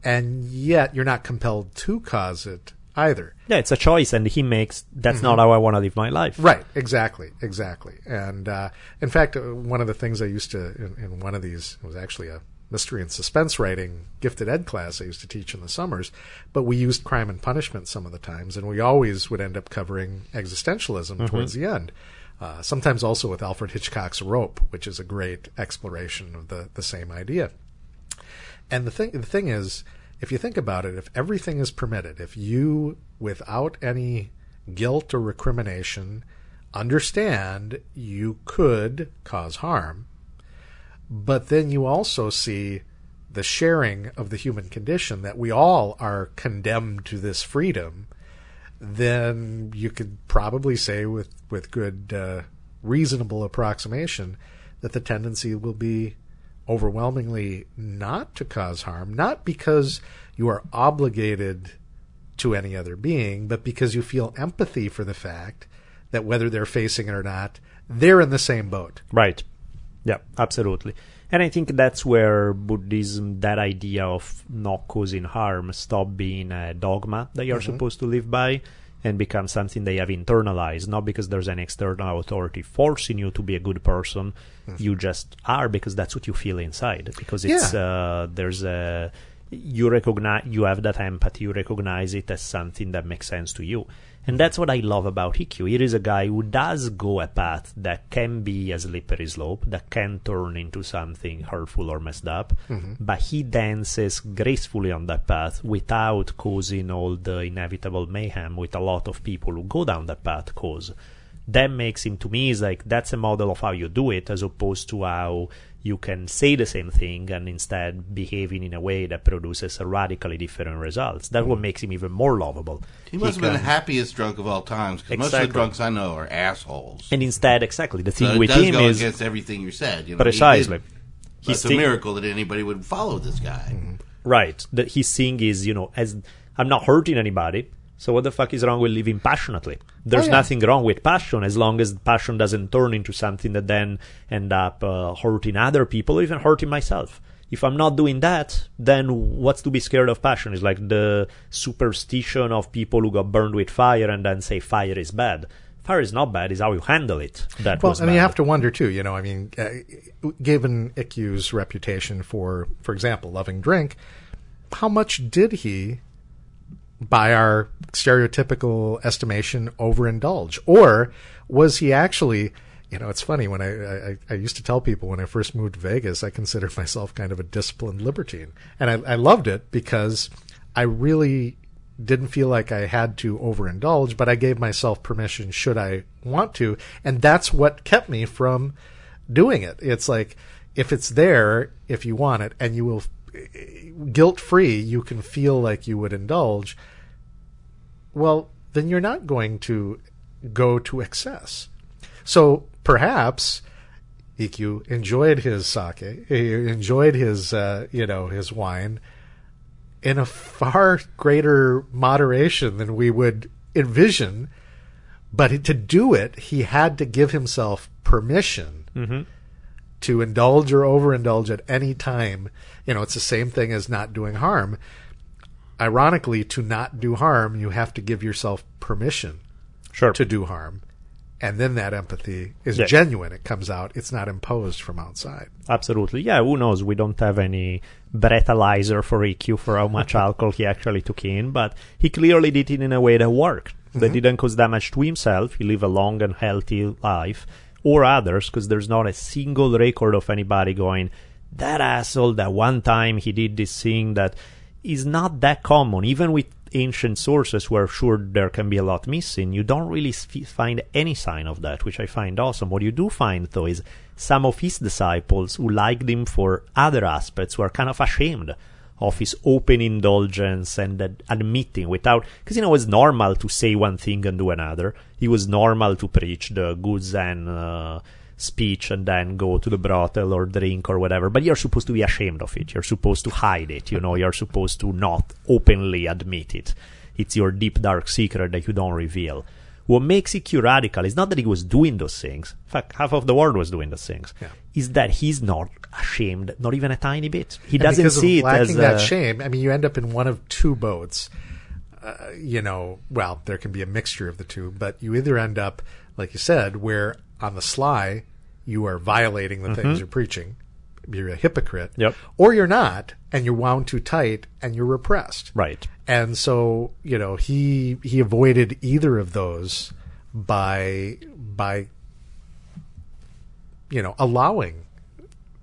and yet you're not compelled to cause it either. Yeah, it's a choice, and he makes. That's not how I want to live my life. Right, exactly, exactly. And uh, in fact, uh, one of the things I used to in, in one of these was actually a mystery and suspense writing gifted ed class I used to teach in the summers, but we used crime and punishment some of the times, and we always would end up covering existentialism towards the end. Uh, sometimes also with Alfred Hitchcock's Rope, which is a great exploration of the the same idea. And the thing the thing is, if you think about it, if everything is permitted, if you without any guilt or recrimination understand you could cause harm, but then you also see the sharing of the human condition that we all are condemned to this freedom, then you could probably say with with good uh, reasonable approximation that the tendency will be overwhelmingly not to cause harm, not because you are obligated to any other being, but because you feel empathy for the fact that whether they're facing it or not, they're in the same boat. Right. Yeah, absolutely. And I think that's where Buddhism, that idea of not causing harm, stop being a dogma that you're supposed to live by and become something they have internalized, not because there's an external authority forcing you to be a good person. You just are because that's what you feel inside. Because it's Yeah. uh, there's a you recognize you have that empathy, you recognize it as something that makes sense to you. And that's what I love about. Here is a guy who does go a path that can be a slippery slope, that can turn into something hurtful or messed up, mm-hmm. but he dances gracefully on that path without causing all the inevitable mayhem with a lot of people who go down that path cause. That makes him to me is like that's a model of how you do it as opposed to how you can say the same thing and instead behaving in a way that produces a radically different results. That's what mm. makes him even more lovable. He must have been the can- happiest drunk of all times because most of the drunks I know are assholes. and instead, exactly the So thing it with does him go is against everything you said. You know, precisely. He did, He's it's a miracle that anybody would follow this guy. Right. The, his thing is, you know, as I'm not hurting anybody, so what the fuck is wrong with living passionately? There's Oh, yeah. nothing wrong with passion as long as passion doesn't turn into something that then end up uh, hurting other people or even hurting myself. If I'm not doing that, then what's to be scared of passion? Is like the superstition of people who got burned with fire and then say fire is bad. Fire is not bad; is how you handle it. That Well, was mean, you have to wonder too. You know, I mean, uh, given Ikkyu's reputation for, for example, loving drink, how much did he, by our stereotypical estimation, overindulge, or was he actually? You know, it's funny when I, I I used to tell people when I first moved to Vegas, I considered myself kind of a disciplined libertine, and I, I loved it because I really didn't feel like I had to overindulge, but I gave myself permission should I want to. And that's what kept me from doing it. It's like, if it's there, if you want it, and you will, eh, guilt free, you can feel like you would indulge, well, then you're not going to go to excess. So perhaps Ikkyu enjoyed his sake, he enjoyed his uh, you know his wine in a far greater moderation than we would envision. But to do it, he had to give himself permission to indulge or overindulge at any time. You know, it's the same thing as not doing harm. Ironically, to not do harm, you have to give yourself permission Sure. to do harm. And then that empathy is genuine. It comes out. It's not imposed from outside. Absolutely. Yeah, who knows? We don't have any breathalyzer for Ikkyu for how much alcohol he actually took in, but he clearly did it in a way that worked. That mm-hmm. didn't cause damage to himself. He lived a long and healthy life, or others, because there's not a single record of anybody going, that asshole, that one time he did this thing that is not that common. Even with ancient sources where sure there can be a lot missing, you don't really find any sign of that, which I find awesome. What you do find, though, is some of his disciples who liked him for other aspects were kind of ashamed of his open indulgence and admitting without, because you know, it's normal to say one thing and do another. It was normal to preach the good Zen uh, speech and then go to the brothel or drink or whatever, but you're supposed to be ashamed of it. You're supposed to hide it, you know, you're supposed to not openly admit it. It's your deep dark secret that you don't reveal. What makes Ikkyu radical is not that he was doing those things. In fact, half of the world was doing those things. Yeah. Is that he's not ashamed, not even a tiny bit. He And doesn't see it lacking as that a, shame. I mean, you end up in one of two boats. Uh, you know, well, there can be a mixture of the two, but you either end up, like you said, where on the sly you are violating the things you're preaching, you're a hypocrite, Mm-hmm. Yep. or you're not, and you're wound too tight and you're repressed. right. And so, you know, he he avoided either of those by by you know allowing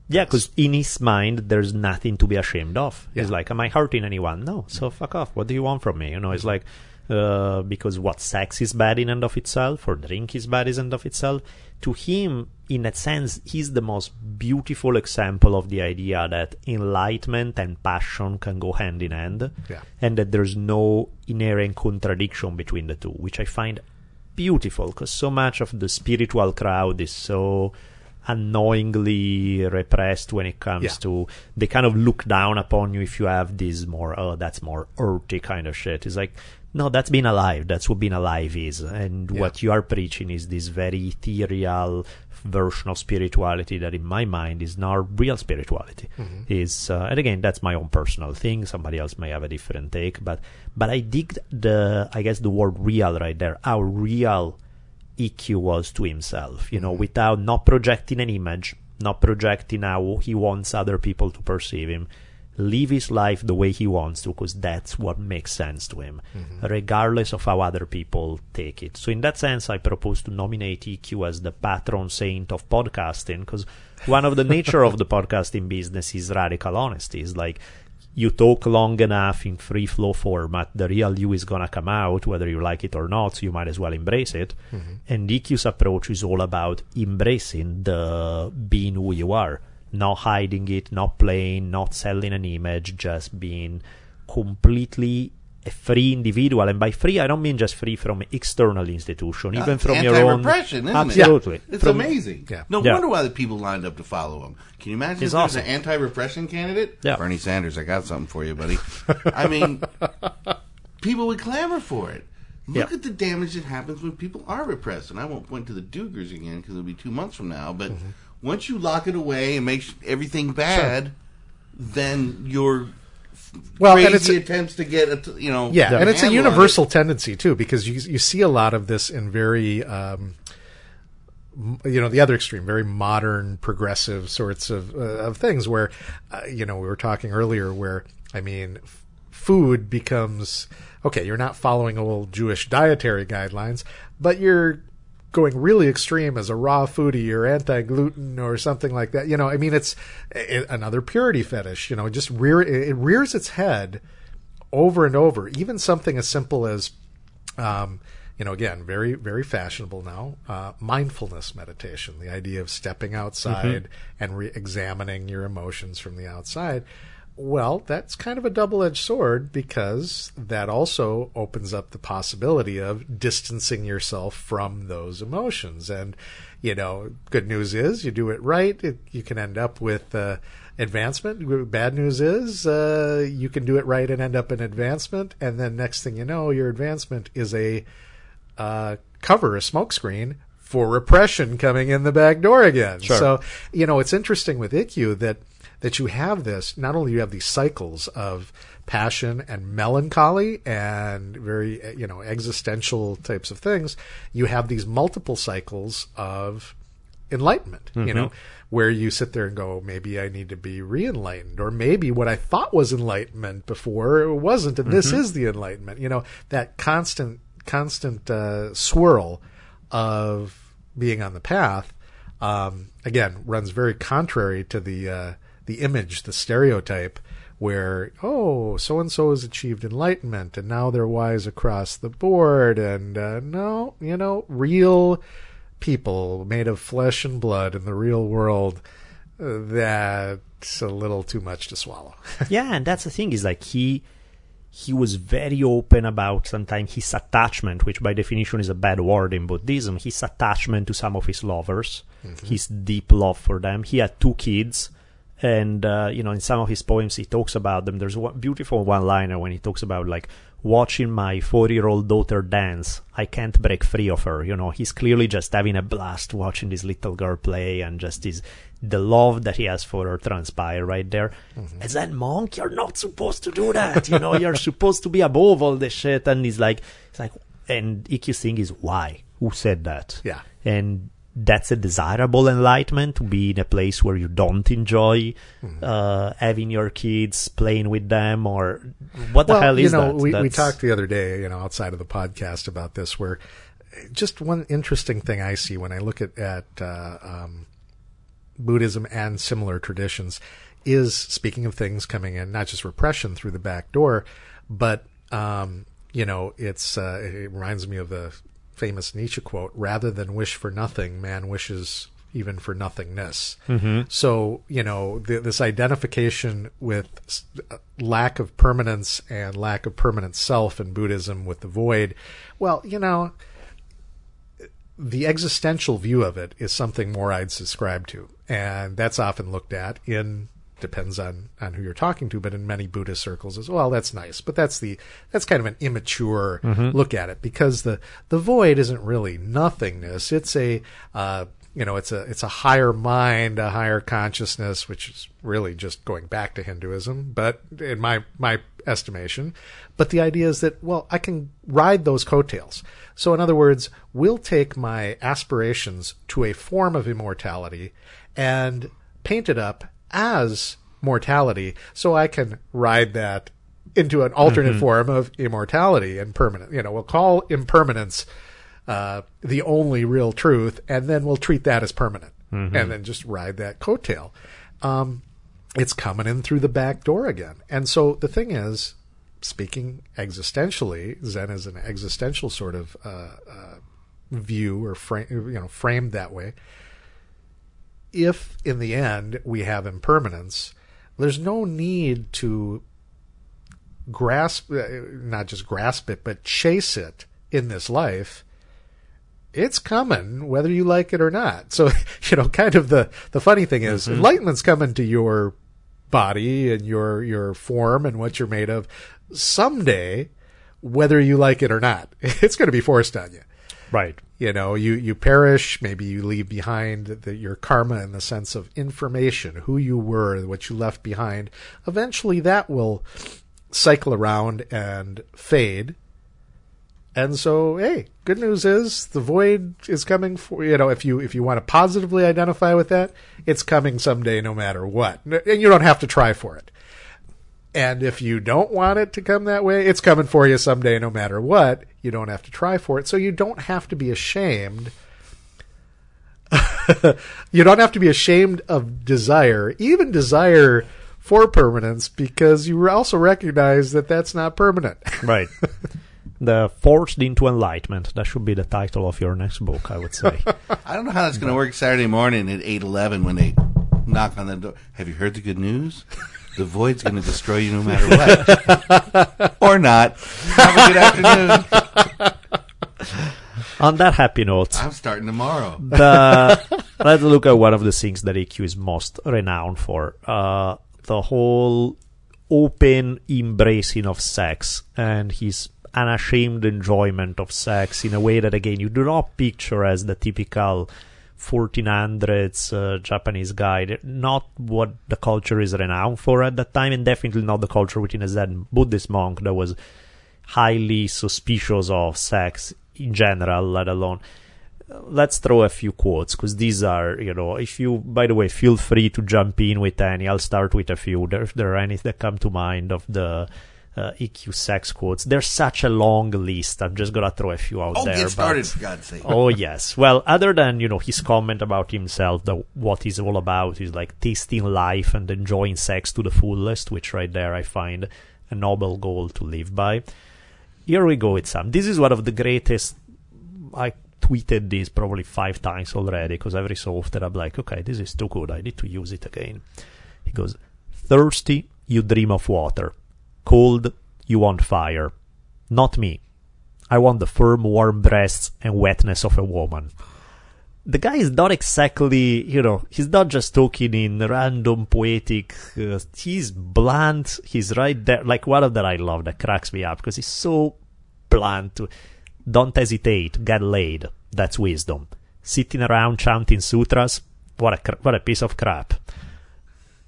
Yeah, because in his mind, there's nothing to be ashamed of. He's like, "Am I hurting anyone?" No. So fuck off. What do you want from me? You know, it's like uh, because what sex is bad in and of itself, or drink is bad in and of itself. To him, in a sense, he's the most beautiful example of the idea that enlightenment and passion can go hand in hand, Yeah. and that there's no inherent contradiction between the two, which I find beautiful because so much of the spiritual crowd is so annoyingly repressed when it comes Yeah. to they kind of look down upon you if you have this more oh that's more earthy kind of shit it's like no that's being alive that's what being alive is and Yeah. what you are preaching is this very ethereal version of spirituality that in my mind is not real spirituality Mm-hmm. is uh, and again that's my own personal thing somebody else may have a different take but but i dig the i guess the word real right there how real Ikkyu was to himself, you know, without not projecting an image, not projecting how he wants other people to perceive him. Live his life the way he wants to, because that's what makes sense to him, mm-hmm. regardless of how other people take it. So, in that sense, I propose to nominate Ikkyu as the patron saint of podcasting, because one of the nature of the podcasting business is radical honesty. Is like you talk long enough in free flow format, the real you is gonna come out, whether you like it or not, so you might as well embrace it. Mm-hmm. And Ikkyu's approach is all about embracing the being who you are, not hiding it, not playing, not selling an image, just being completely a free individual. And by free, I don't mean just free from external institution, even from your own. isn't Absolutely. it? It's From- amazing. Yeah. No Yeah. wonder why the people lined up to follow him. Can you imagine He's if there's awesome. an anti-repression candidate? Yeah. Bernie Sanders, I got something for you, buddy. I mean, people would clamor for it. Look Yeah. at the damage that happens when people are repressed. And I won't point to the Duggars again because it'll be two months from now. But Mm-hmm. Once you lock it away and make everything bad, then your Well, crazy and it's a- attempts to get a you know Yeah, and it's a on it- universal tendency too, because you you see a lot of this in very, um, you know, the other extreme, very modern, progressive sorts of uh, of things. Where, uh, you know, we were talking earlier, where I mean, f- food becomes okay. You're not following old Jewish dietary guidelines, but you're going really extreme as a raw foodie or anti-gluten or something like that. You know, I mean, it's i another purity fetish. You know, just rear it rears its head over and over. Even something as simple as, um, you know, again, very very fashionable now. Uh, mindfulness meditation, the idea of stepping outside and re-examining your emotions from the outside. Well, that's kind of a double edged sword because that also opens up the possibility of distancing yourself from those emotions. And, you know, good news is you do it right, it, you can end up with uh, advancement. Bad news is uh, you can do it right and end up in advancement. And then next thing you know, your advancement is a uh, cover, a smokescreen for repression coming in the back door again. Sure. So, you know, it's interesting with Ikkyu that that you have this. Not only you have these cycles of passion and melancholy and very you know existential types of things, you have these multiple cycles of enlightenment. You know, where you sit there and go, maybe I need to be re-enlightened, or maybe what I thought was enlightenment before it wasn't, and this is the enlightenment. You know, that constant constant uh, swirl of being on the path um, again runs very contrary to the uh, the image, the stereotype, where oh, so and so has achieved enlightenment and now they're wise across the board, and uh, no, you know, real people made of flesh and blood in the real world. Uh, that's a little too much to swallow. yeah, and that's the thing is like he he was very open about sometimes his attachment, which by definition is a bad word in Buddhism, his attachment to some of his lovers, his deep love for them. He had two kids, and uh, you know, in some of his poems, he talks about them. There's one beautiful one-liner when he talks about like watching my four-year-old daughter dance. I can't break free of her. You know, he's clearly just having a blast watching this little girl play, and just his the love that he has for her transpire right there. As that monk, you're not supposed to do that. You know, you're supposed to be above all this shit. And he's like, it's like, and Ikkyu Singh is why? Who said that? Yeah. And that's a desirable enlightenment to be in a place where you don't enjoy uh, having your kids playing with them or what the well, hell is you know, that? We, we talked the other day, you know, outside of the podcast about this, where just one interesting thing I see when I look at at uh, um, Buddhism and similar traditions is speaking of things coming in, not just repression through the back door, but um, you know, it's uh, it reminds me of the famous Nietzsche quote: "Rather than wish for nothing, man wishes." Even for nothingness. So, you know, th- this identification with uh, lack of permanence and lack of permanent self in Buddhism with the void, well, you know, the existential view of it is something more I'd subscribe to, and that's often looked at in depends on on who you're talking to, but in many Buddhist circles as well. That's nice, but that's the that's kind of an immature look at it because the the void isn't really nothingness. It's a uh, you know it's a it's a higher mind, a higher consciousness, which is really just going back to Hinduism, but in my my estimation. But the idea is that well, I can ride those coattails. So in other words, we'll take my aspirations to a form of immortality and paint it up as mortality so I can ride that into an alternate form of immortality and permanent. You know, we'll call impermanence uh, the only real truth, and then we'll treat that as permanent, and then just ride that coattail. Um, it's coming in through the back door again. And so the thing is, speaking existentially, Zen is an existential sort of uh, uh, view or frame, you know, framed that way. If in the end we have impermanence, there's no need to grasp, uh, not just grasp it, but chase it in this life it's coming whether you like it or not. So, you know, kind of the, the funny thing is enlightenment's coming to your body and your, your form and what you're made of someday, whether you like it or not. It's going to be forced on you. right. You know, you, you perish, maybe you leave behind the, your karma in the sense of information, who you were, what you left behind. Eventually that will cycle around and fade. And so, hey, good news is the void is coming for you know if you if you want to positively identify with that, it's coming someday no matter what. And you don't have to try for it. And if you don't want it to come that way, it's coming for you someday no matter what. You don't have to try for it. So you don't have to be ashamed. you don't have to be ashamed of desire, even desire for permanence, because you also recognize that that's not permanent. Right. the Forced into Enlightenment. That should be the title of your next book, I would say. I don't know how that's going to work Saturday morning at eight eleven when they knock on the door. Have you heard the good news? The void's going to destroy you no matter what. or not. Have a good afternoon. On that happy note, I'm starting tomorrow. the, let's look at one of the things that Ikkyu is most renowned for. Uh, the whole open embracing of sex and his unashamed enjoyment of sex in a way that, again, you do not picture as the typical 1400s uh, Japanese guy. Not what the culture is renowned for at that time, and definitely not the culture within a Zen Buddhist monk that was highly suspicious of sex in general, let alone. Let's throw a few quotes because these are, you know, if you, by the way, feel free to jump in with any. I'll start with a few. There, if there are any that come to mind of the uh, Ikkyu sex quotes, there's such a long list. I'm just gonna throw a few out Oh, there. get but- started, for God's sake. oh yes. Well, other than you know his comment about himself, the what he's all about is like tasting life and enjoying sex to the fullest, which right there I find a noble goal to live by. Here we go with some. This is one of the greatest. I tweeted this probably five times already because every so often I'm like, okay, this is too good. I need to use it again. He goes, thirsty, you dream of water. Cold, you want fire. Not me. I want the firm, warm breasts and wetness of a woman. The guy is not exactly, you know, he's not just talking in random poetic. Uh, he's blunt. He's right there. Like one of that I love that cracks me up because he's so blunt. Don't hesitate. Get laid. That's wisdom. Sitting around chanting sutras. What a what a piece of crap.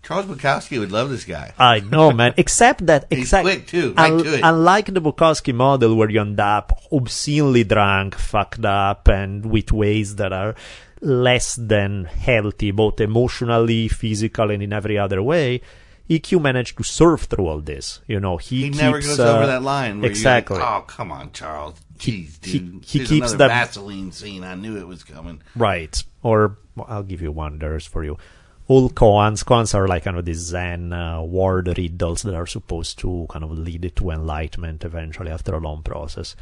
Charles Bukowski would love this guy. I know, man. Except that, exactly quick, too. Right to it. unlike the Bukowski model, where you end up obscenely drunk, fucked up, and with ways that are less than healthy, both emotionally, physical, and in every other way. Ikkyu managed to surf through all this. You know, he, He keeps, never goes uh, over that line. Where exactly. Like, oh, come on, Charles. He- Jeez, he- dude. he Here's keeps that- Vaseline scene. I knew it was coming. Right. Or well, I'll give you one. There's for you. All koans. Koans are like kind of these Zen uh, word riddles that are supposed to kind of lead to enlightenment eventually after a long process.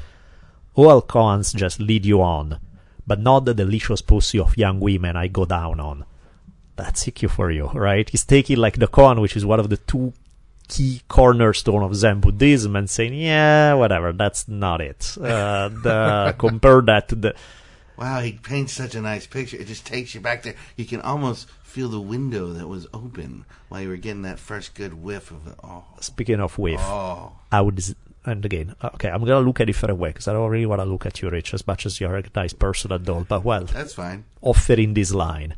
All koans just lead you on, but not the delicious pussy of young women I go down on. That's Ikkyu for you, right? He's taking like the koan, which is one of the two key cornerstone of Zen Buddhism, and saying, yeah, whatever, that's not it. Uh, the, compare that to the Wow, he paints such a nice picture. It just takes you back there. You can almost feel the window that was open while you were getting that first good whiff of it. Oh, Speaking of whiff, oh. I would. And again, uh, okay, I'm gonna look at it different way because I don't really want to look at you, Rich, as much as you're a nice person and all. But well, That's fine. offering this line,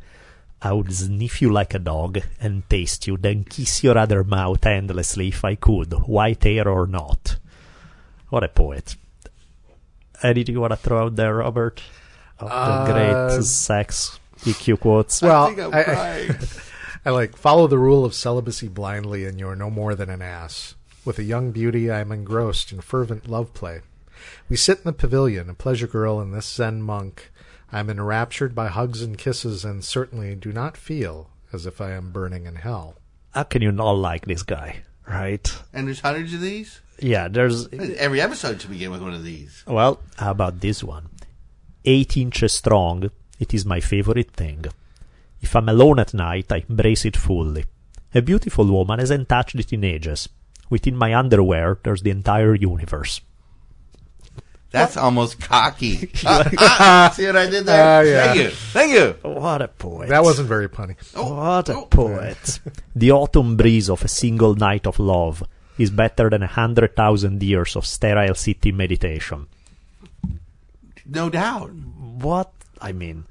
I would sniff you like a dog and taste you, then kiss your other mouth endlessly if I could, white hair or not. What a poet! Anything you want to throw out there, Robert? Of the Uh, great sex Ikkyu quotes. Well, I think I'm I- I- I like follow the rule of celibacy blindly, and you are no more than an ass. With a young beauty, I am engrossed in fervent love play. We sit in the pavilion, a pleasure girl and this Zen monk. I am enraptured by hugs and kisses, and certainly do not feel as if I am burning in hell. How can you not like this guy, right? and there's hundreds of these. Yeah, there's Every episode should begin with one of these. Well, how about this one? Eight inches strong, it is my favorite thing. If I'm alone at night, I embrace it fully. A beautiful woman hasn't touched it in ages. Within my underwear, there's the entire universe. That's almost cocky. See what I did there? Ah, yeah. Thank you. Thank you. What a poet. That wasn't very punny. What a oh. poet. the autumn breeze of a single night of love is better than a hundred thousand years of sterile city meditation. No doubt. what I mean.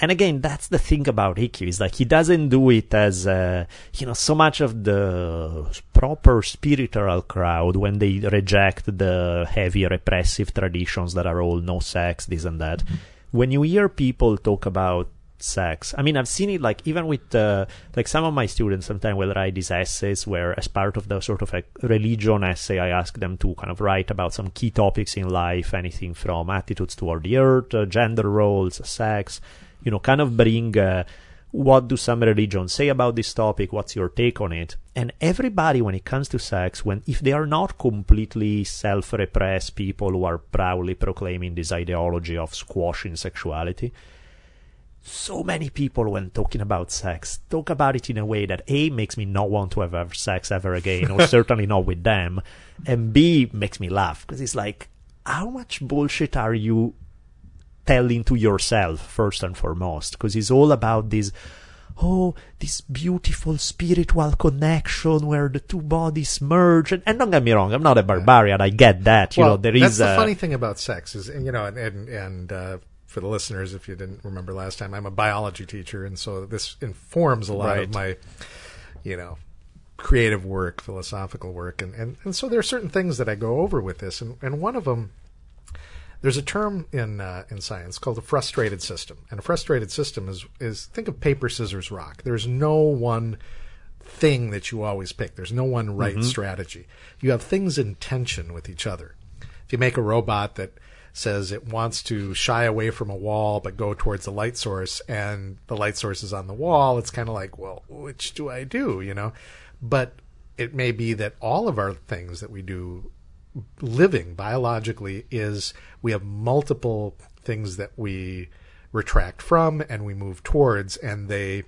And again, that's the thing about Ikkyu is like he doesn't do it as uh, you know so much of the proper spiritual crowd when they reject the heavy repressive traditions that are all no sex, this and that. When you hear people talk about sex, I mean, I've seen it like even with uh, like some of my students sometimes will write these essays where, as part of the sort of a religion essay, I ask them to kind of write about some key topics in life, anything from attitudes toward the earth, uh, gender roles, sex you know, kind of bring uh, what do some religions say about this topic? What's your take on it? And everybody, when it comes to sex, when if they are not completely self-repressed people who are proudly proclaiming this ideology of squashing sexuality, so many people when talking about sex talk about it in a way that a makes me not want to have sex ever again or certainly not with them and b makes me laugh because it's like how much bullshit are you telling to yourself first and foremost? Because it's all about this oh this beautiful spiritual connection where the two bodies merge and, and don't get me wrong i'm not a barbarian i get that you well, know there is that's the a- funny thing about sex is you know and and, and uh, for the listeners if you didn't remember last time i'm a biology teacher and so this informs a lot Right. of my you know creative work philosophical work and, and and so there are certain things that i go over with this and and one of them there's a term in uh, in science called a frustrated system, and a frustrated system is is think of paper, scissors, rock. There's no one thing that you always pick. There's no one right strategy. You have things in tension with each other. If you make a robot that says it wants to shy away from a wall but go towards the light source and the light source is on the wall, it's kind of like, well, which do I do, you know? But it may be that all of our things that we do living biologically is we have multiple things that we retract from and we move towards and they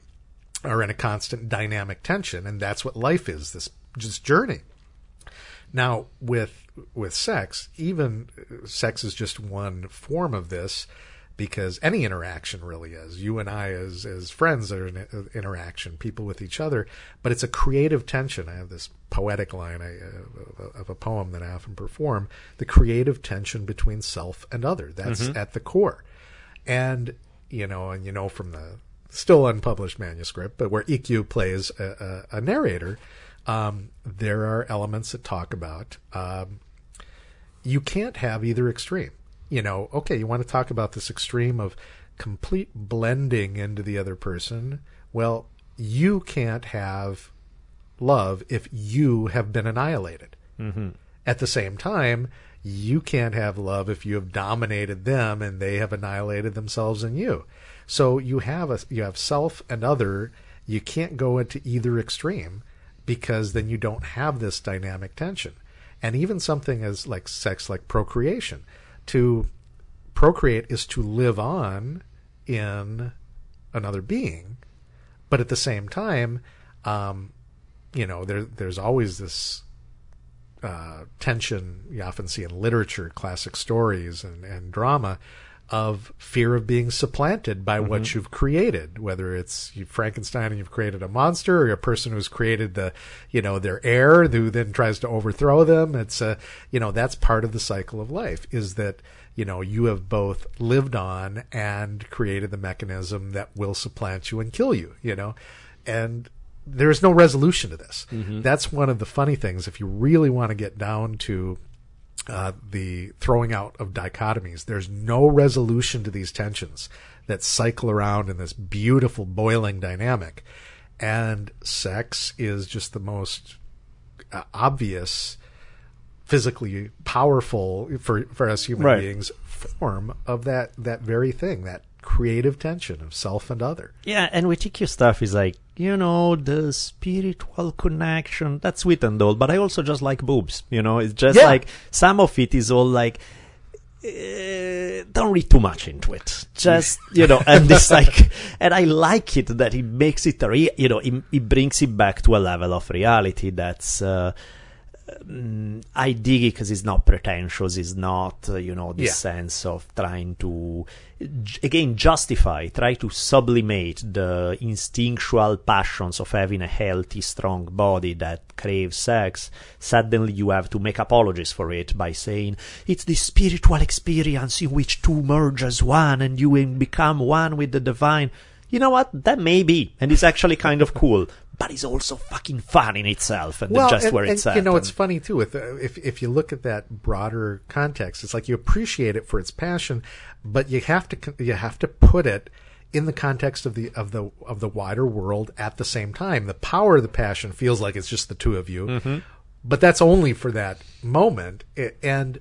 are in a constant dynamic tension and that's what life is this just journey now with with sex even uh, sex is just one form of this because any interaction really is. You and i as as friends are in uh, interaction people with each other but it's a creative tension. I have this poetic line I, uh, of a poem that i often perform the creative tension between self and other. That's at the core. And you know and you know from the still unpublished manuscript but where Ikkyu plays a, a, a narrator um, there are elements that talk about um, you can't have either extreme. You know, okay, you want to talk about this extreme of complete blending into the other person. Well, you can't have love if you have been annihilated. Mm-hmm. At the same time, you can't have love if you have dominated them and they have annihilated themselves in you. So you have a you have self and other. You can't go into either extreme because then you don't have this dynamic tension. And even something as like sex, like procreation, to procreate is to live on in another being, but at the same time, um, you know, there there's always this uh, tension you often see in literature, classic stories, and, and drama of fear of being supplanted by what mm-hmm. you've created, whether it's Frankenstein and you've created a monster, or a person who's created the, you know, their heir who then tries to overthrow them. It's a, you know, that's part of the cycle of life. Is that you know you have both lived on and created the mechanism that will supplant you and kill you. You know, and there is no resolution to this. Mm-hmm. That's one of the funny things. If you really want to get down to uh, the throwing out of dichotomies, there's no resolution to these tensions that cycle around in this beautiful boiling dynamic. And sex is just the most uh, obvious, physically powerful for, for us human Right. beings form of that, that very thing, that creative tension of self and other. Yeah, and with Ikkyu stuff is like, you know, the spiritual connection, that's sweet and all, but I also just like boobs, you know, it's just Yeah. like, some of it is all like, eh, don't read too much into it. Just, you know, and it's like, and I like it that it makes it, re- you know, it, it brings it back to a level of reality that's, uh, mm, I dig it because it's not pretentious. It's not, uh, you know, this Yeah. sense of trying to, j- again, justify, try to sublimate the instinctual passions of having a healthy, strong body that craves sex. Suddenly you have to make apologies for it by saying it's the spiritual experience in which two merge as one and you become one with the divine. You know what? That may be, and it's actually kind of cool. But it's also fucking fun in itself, and just and, where and, it's at. You know, and- it's funny too. With uh, if if you look at that broader context, it's like you appreciate it for its passion, but you have to you have to put it in the context of the of the of the wider world at the same time. The power of the passion feels like it's just the two of you, Mm-hmm. but that's only for that moment. And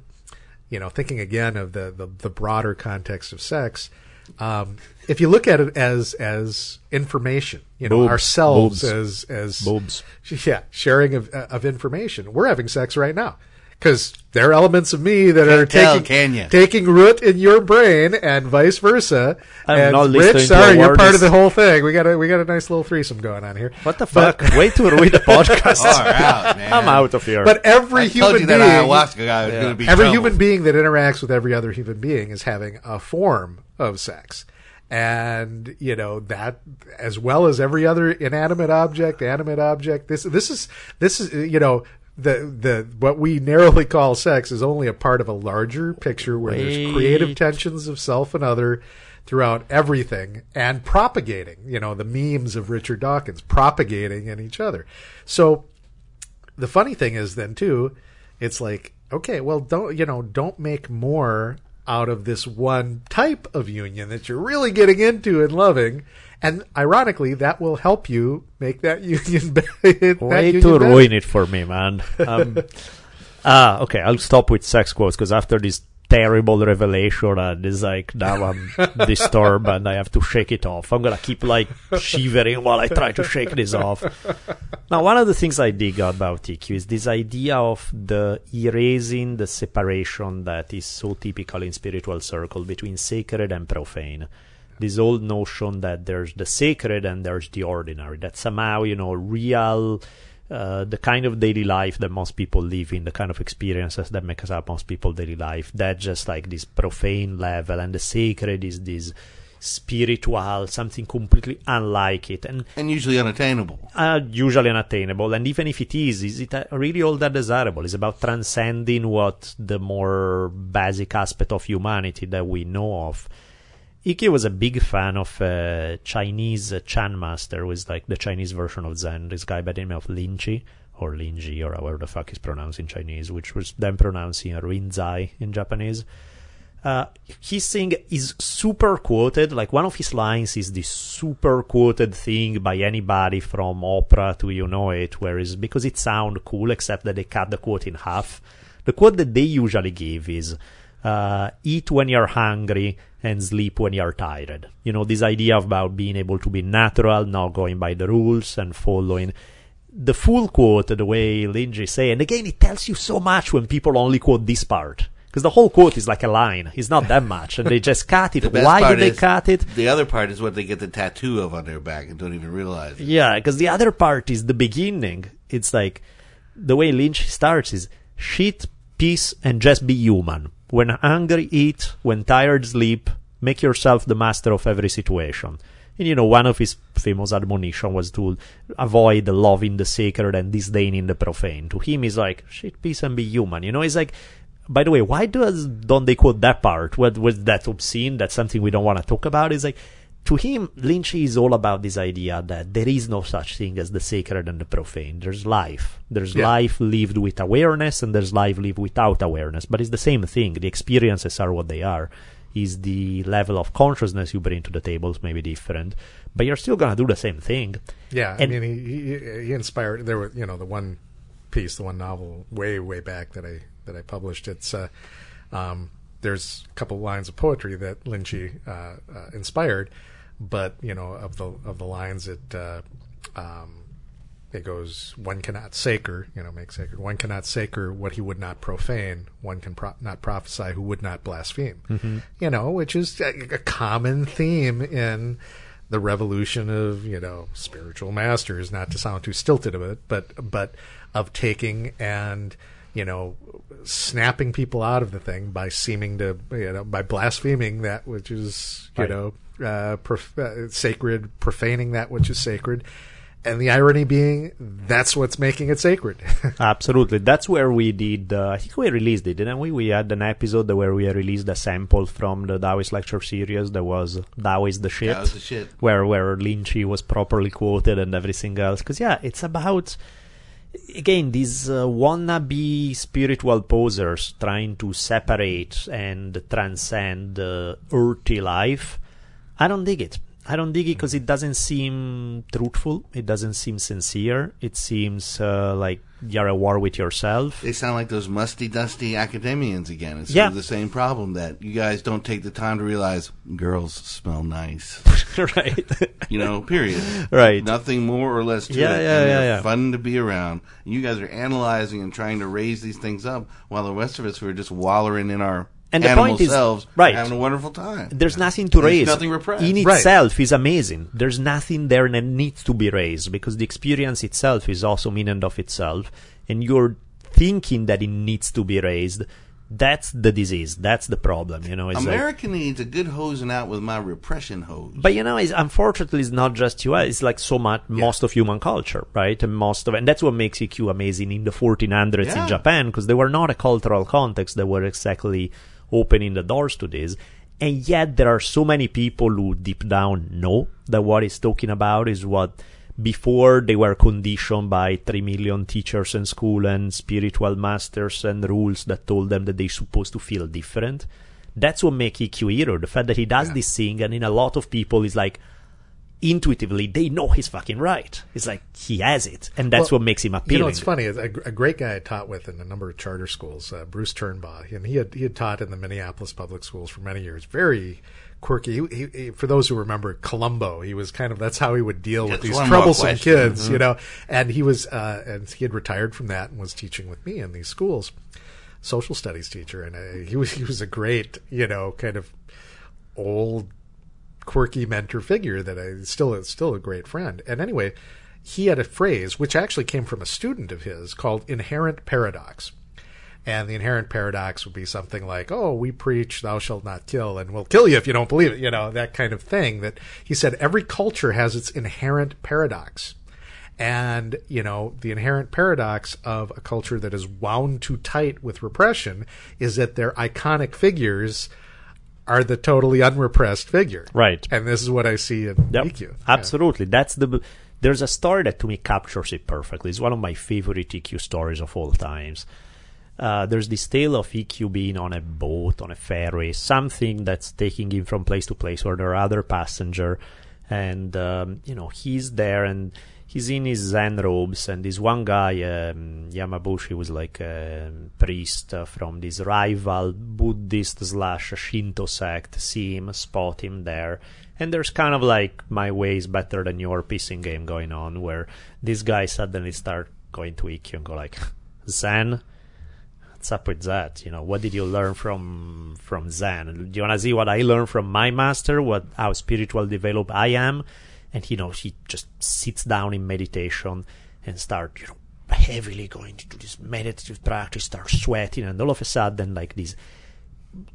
you know, thinking again of the the, the broader context of sex. Um, if you look at it as as information, you know, ourselves as as yeah, sharing of of information. We're having sex right now because there are elements of me that are tell, taking can ya? taking root in your brain, and vice versa. I'm and not listening Rich, to sorry, a you're part of the whole thing. We got a we got a nice little threesome going on here. What the fuck? Way to ruin the podcast. Far out, man. I'm out of here. But every I human told you being, ayahuasca guy was be every trouble. human being that interacts with every other human being is having a form of sex. And you know that, as well as every other inanimate object, animate object. This, this is, this is, you know, the the what we narrowly call sex is only a part of a larger picture where there's creative tensions of self and other throughout everything and propagating. You know, the memes of Richard Dawkins propagating in each other. So the funny thing is then too it's like okay well don't you know don't make more out of this one type of union that you're really getting into and loving and ironically that will help you make that union be- that Way union to better. ruin it for me, man. Um, ah, okay. I'll stop with sex quotes because after this terrible revelation, and it's like now I'm disturbed and I have to shake it off. I'm gonna keep like shivering while I try to shake this off. Now, one of the things I dig about Ikkyu is this idea of the erasing the separation that is so typical in spiritual circle between sacred and profane. This old notion that there's the sacred and there's the ordinary. That somehow, you know, real, uh, the kind of daily life that most people live in, the kind of experiences that make us up most people daily life, that just like this profane level, and the sacred is this spiritual, something completely unlike it. And and usually unattainable. uh, usually unattainable. And even if it is, is it uh, really all that desirable? It's about transcending what the more basic aspect of humanity that we know of. Ikkyu was a big fan of uh, Chinese Chan Master, is like the Chinese version of Zen. This guy by the name of Lin Chi, or Lin Ji, or however the fuck is pronounced in Chinese, which was then pronounced in Rinzai in Japanese. Uh, his thing is super quoted. Like one of his lines is this super quoted thing by anybody from Oprah to you know it, whereas because it sounds cool, except that they cut the quote in half. The quote that they usually give is uh, eat when you're hungry and sleep when you're tired. You know, this idea about being able to be natural, not going by the rules and following the full quote, the way Lin Chi say, and again, it tells you so much when people only quote this part. Because the whole quote is like a line. It's not that much. And they just cut it. The Why do they cut it? The other part is what they get the tattoo of on their back and don't even realize it. Yeah, because the other part is the beginning. It's like the way Lynch starts is shit, peace, and just be human. When hungry, eat. When tired, sleep. Make yourself the master of every situation. And you know, one of his famous admonition was to avoid loving the sacred and disdaining the profane. To him, he's like shit, peace, and be human. You know, it's like. By the way, why does don't they quote that part? What was that obscene? That's something we don't want to talk about. Is like to him, Lynch is all about this idea that there is no such thing as the sacred and the profane. There's life. There's Yeah. life lived with awareness and there's life lived without awareness. But it's the same thing. The experiences are what they are. Is the level of consciousness you bring to the tables maybe different, but you're still gonna do the same thing. Yeah, And- I mean, he, he he inspired. There were you know the one piece, the one novel way way back that I that I published. It's uh, um, there's a couple lines of poetry that Lin Chi uh, uh, inspired, but you know of the of the lines it uh, um, it goes one cannot sacre you know make sacred. One cannot sacre what he would not profane. One can pro- not prophesy who would not blaspheme. You know which is a, a common theme in the revolution of you know spiritual masters not to sound too stilted of it but but of taking and you know snapping people out of the thing by seeming to you know by blaspheming that which is you Right. know uh, prof- uh, sacred profaning that which is sacred and the irony being that's what's making it sacred Absolutely. That's where we did, uh, I think we released it, didn't we? We had an episode where we released a sample from the Taoist lecture series that was Tao is the shit. That the shit. Where, where Lin Chi was properly quoted and everything else. Because, yeah, it's about, again, these uh, wannabe spiritual posers trying to separate and transcend uh, earthly life. I don't dig it. I don't dig it because it doesn't seem truthful. It doesn't seem sincere. It seems uh, like you're at war with yourself. They sound like those musty, dusty academians again. It's Yeah. sort of the same problem that you guys don't take the time to realize girls smell nice. right. You know, period. Right. Nothing more or less to Yeah, it. yeah, yeah, yeah. Fun to be around. You guys are analyzing and trying to raise these things up, while the rest of us who are just wallowing in our And the animal point is- selves, right. having a wonderful time. There's nothing to There's raise. nothing repressed. In Right. itself is amazing. There's nothing there that needs to be raised because the experience itself is awesome in and of itself, and you're thinking that it needs to be raised. That's the disease. That's the problem. You know, it's like, America needs a good hosing out with my repression hose. But you know, it's, unfortunately, it's not just US. It's like so much, most of human culture, right? And most of, and that's what makes Ikkyu amazing in the 1400s Yeah. in Japan, because they were not a cultural context. They were exactly opening the doors to this. And yet there are so many people who deep down know that what he's talking about is what before they were conditioned by 3 million teachers in school and spiritual masters and rules that told them that they're supposed to feel different. That's what makes Ikkyu hero. The fact that he does this thing and in a lot of people is like intuitively they know he's fucking right. It's like he has it. And that's Well, what makes him appealing. You know, it's funny. A, a great guy I taught with in a number of charter schools, uh, Bruce Turnbaugh, and he had he had taught in the Minneapolis public schools for many years. Very quirky. He, he, he, for those who remember Columbo, he was kind of that's how he would deal with these troublesome question. Mm-hmm. kids, you know. And he was uh, and he had retired from that and was teaching with me in these schools, social studies teacher, and uh, he was he was a great, you know, kind of old quirky mentor figure that I still is still a great friend. And anyway, he had a phrase which actually came from a student of his called inherent paradox. And the inherent paradox would be something like, "Oh, we preach thou shalt not kill and we'll kill you if you don't believe it." You know, that kind of thing that he said every culture has its inherent paradox. And, you know, the inherent paradox of a culture that is wound too tight with repression is that their iconic figures are the totally unrepressed figure. Right. And this is what I see in Yep, Ikkyu. Absolutely. That's the. There's a story that to me captures it perfectly. It's one of my favorite Ikkyu stories of all times. Uh, there's this tale of Ikkyu being on a boat, on a ferry, something that's taking him from place to place where there are other passenger, and um, you know he's there and he's in his Zen robes, and this one guy, um, Yamabushi, was like a priest from this rival Buddhist slash Shinto sect, see him, spot him there, and there's kind of like my way is better than your pissing game going on, where this guy suddenly start going to Ikkyu and go like, Zen, what's up with that? You know, what did you learn from from Zen? Do you want to see what I learned from my master? What how spiritual developed I am? And you know, he just sits down in meditation and start you know heavily going to do this meditative practice, start sweating, and all of a sudden, like these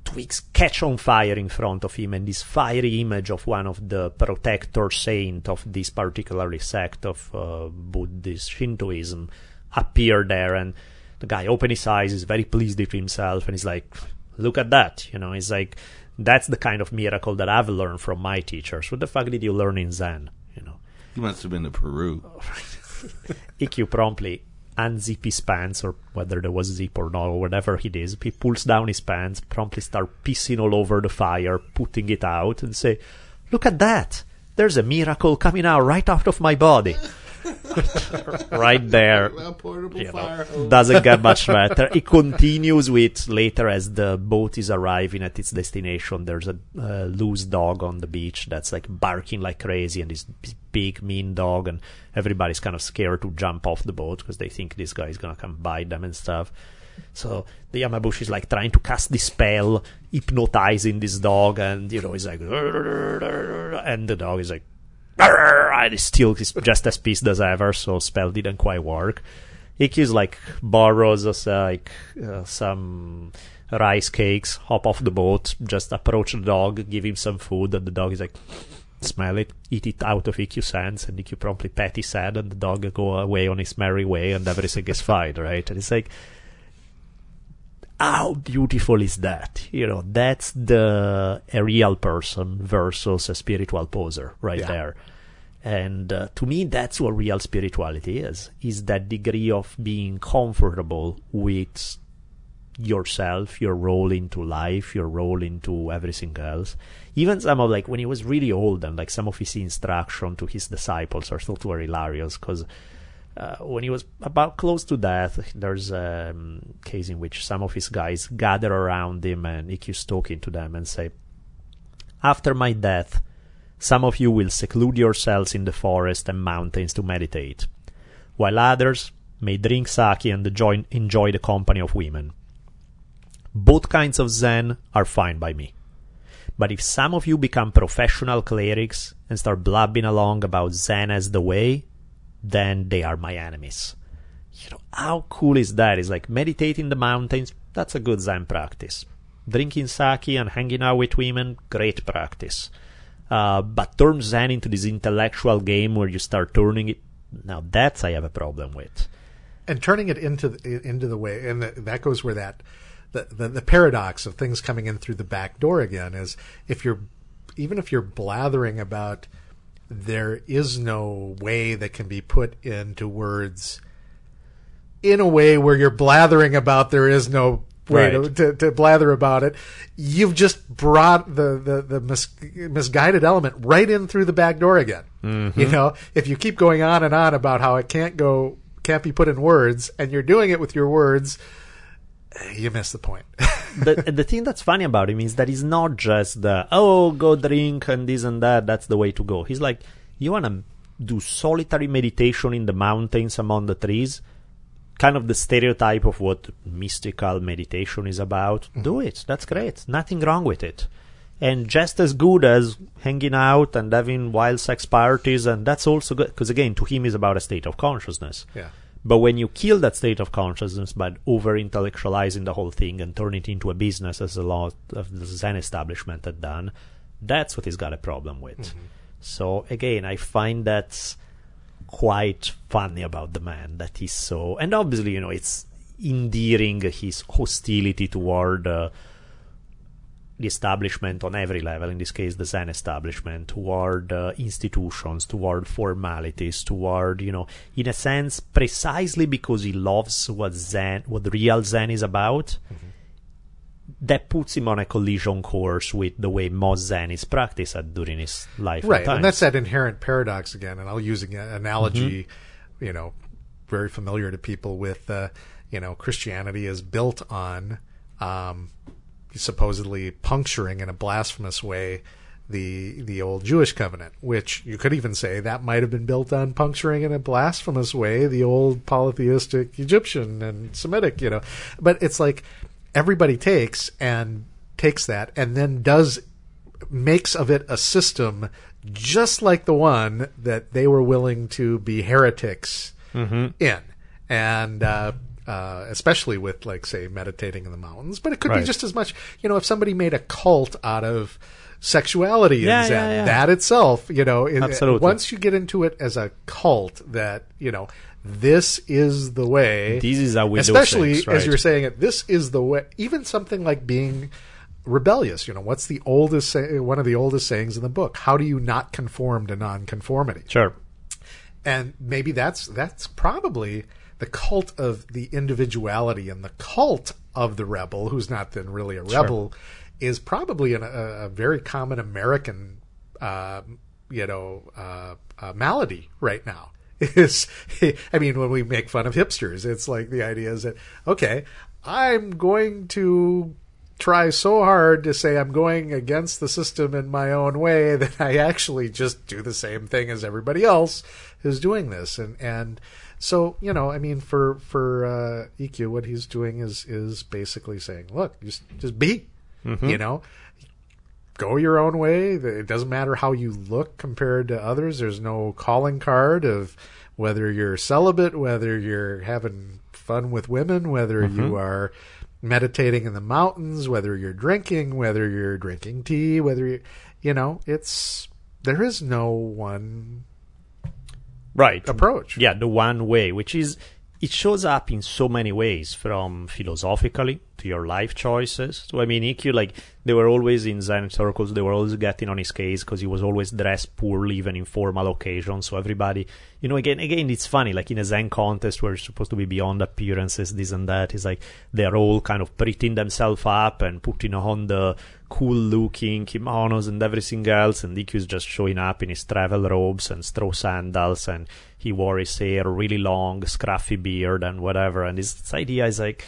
twigs catch on fire in front of him, and this fiery image of one of the protector saint of this particular sect of uh, Buddhist Shintoism appear there, and the guy open his eyes, is very pleased with himself, and he's like, "Look at that!" You know, he's like, "That's the kind of miracle that I've learned from my teachers." What the fuck did you learn in Zen? You know, You must have been to Peru. Ikkyu promptly unzip his pants or whether there was zip or not or whatever he it is. He pulls down his pants, promptly start pissing all over the fire, putting it out, and say, "Look at that! There's a miracle coming out right out of my body." right there. Portable You know, fire doesn't get much better. It continues with later as the boat is arriving at its destination. There's a uh, loose dog on the beach that's like barking like crazy, and this big mean dog, and everybody's kind of scared to jump off the boat because they think this guy is gonna come bite them and stuff. So the Yamabushi is like trying to cast this spell, hypnotizing this dog, and you know he's like, and the dog is like, and he's still he's just as pissed as ever. So spell didn't quite work. Ikkyu's like borrows us uh, like uh, some rice cakes, hop off the boat, just approach the dog, give him some food, and the dog is like, smell it, eat it out of Ikkyu's hands, and Ikyu promptly pat his head, and the dog go away on his merry way, and everything is fine, right? And it's like, how beautiful is that? You know, that's the a real person versus a spiritual poser right Yeah. there. And uh, to me, that's what real spirituality is: is that degree of being comfortable with yourself, your role into life, your role into everything else. Even some of like when he was really old and like some of his instruction to his disciples are thought were hilarious because uh, when he was about close to death, there's a um, case in which some of his guys gather around him and he keeps talking to them and say, After my death, some of you will seclude yourselves in the forest and mountains to meditate, while others may drink sake and enjoy, enjoy the company of women. Both kinds of Zen are fine by me. But if some of you become professional clerics and start blabbing along about Zen as the way, then they are my enemies. You know, how cool is that? It's like meditating in the mountains, that's a good Zen practice. Drinking sake and hanging out with women, great practice. Uh, but turn Zen into this intellectual game where you start turning it, now that's I have a problem with. And turning it into the, into the way, and the, that goes where that the, the the paradox of things coming in through the back door again is if you're even if you're blathering about there is no way that can be put into words in a way where you're blathering about there is no way to, Right. to, to blather about it. You've just brought the, the, the mis- misguided element right in through the back door again. Mm-hmm. You know, if you keep going on and on about how it can't go, can't be put in words, and you're doing it with your words, you miss the point. the the thing that's funny about him is that he's not just the oh go drink and this and that that's the way to go he's like you want to do solitary meditation in the mountains among the trees kind of the stereotype of what mystical meditation is about. Mm-hmm. Do it. That's great. Nothing wrong with it. And just as good as hanging out and having wild sex parties and that's also good because again to him is about a state of consciousness. Yeah. but when you kill that state of consciousness by over intellectualizing the whole thing and turn it into a business, as a lot of the Zen establishment had done, that's what he's got a problem with. Mm-hmm. So again, I find that quite funny about the man that he's so, and obviously, you know, it's endearing his hostility toward. Uh, the establishment on every level, in this case the Zen establishment, toward uh, institutions, toward formalities, toward, you know, in a sense, precisely because he loves what Zen, what real Zen is about, that puts him on a collision course with the way most Zen is practiced during his life. right times. and that's that inherent paradox again and i'll use an analogy Mm-hmm. you know very familiar to people with uh, you know christianity is built on um, supposedly puncturing in a blasphemous way the the old Jewish covenant, which you could even say that might have been built on puncturing in a blasphemous way the old polytheistic Egyptian and Semitic, you know. But it's like everybody takes and takes that and then does makes of it a system just like the one that they were willing to be heretics in, and uh, uh, especially with like say meditating in the mountains. But it could be just as much, you know, if somebody made a cult out of sexuality Yeah, in Zen, yeah, yeah. that itself, you know, it- once you get into it as a cult, that you know. This is the way. This is how we do especially things, as you're saying it. This is the way. Even something like being rebellious. You know, what's the oldest say, one of the oldest sayings in the book? How do you not conform to nonconformity? Sure. And maybe that's that's probably the cult of the individuality and the cult of the rebel, who's not then really a rebel, is probably an, a, a very common American, uh, you know, uh, uh, malady right now. Is I mean, when we make fun of hipsters, it's like the idea is that okay, I'm going to try so hard to say I'm going against the system in my own way that I actually just do the same thing as everybody else who's doing this. And and so you know I mean for for uh, Ikkyu what he's doing is is basically saying look just just be you know go your own way. It doesn't matter how you look compared to others. There's no calling card of whether you're celibate whether you're having fun with women whether mm-hmm. you are meditating in the mountains whether you're drinking whether you're drinking tea whether you you know it's there is no one Right. approach. Yeah, the one way, which is it shows up in so many ways, from philosophically, to your life choices. So I mean, Ikkyu, like they were always in Zen circles. They were always getting on his case because he was always dressed poorly, even in formal occasions. So everybody, you know, again, again, it's funny. Like in a Zen contest where it's supposed to be beyond appearances, this and that, it's like they're all kind of prettying themselves up and putting on the cool-looking kimonos and everything else. And Ikkyu's just showing up in his travel robes and straw sandals and he wore his hair really long, scruffy beard and whatever. And his, his idea is like,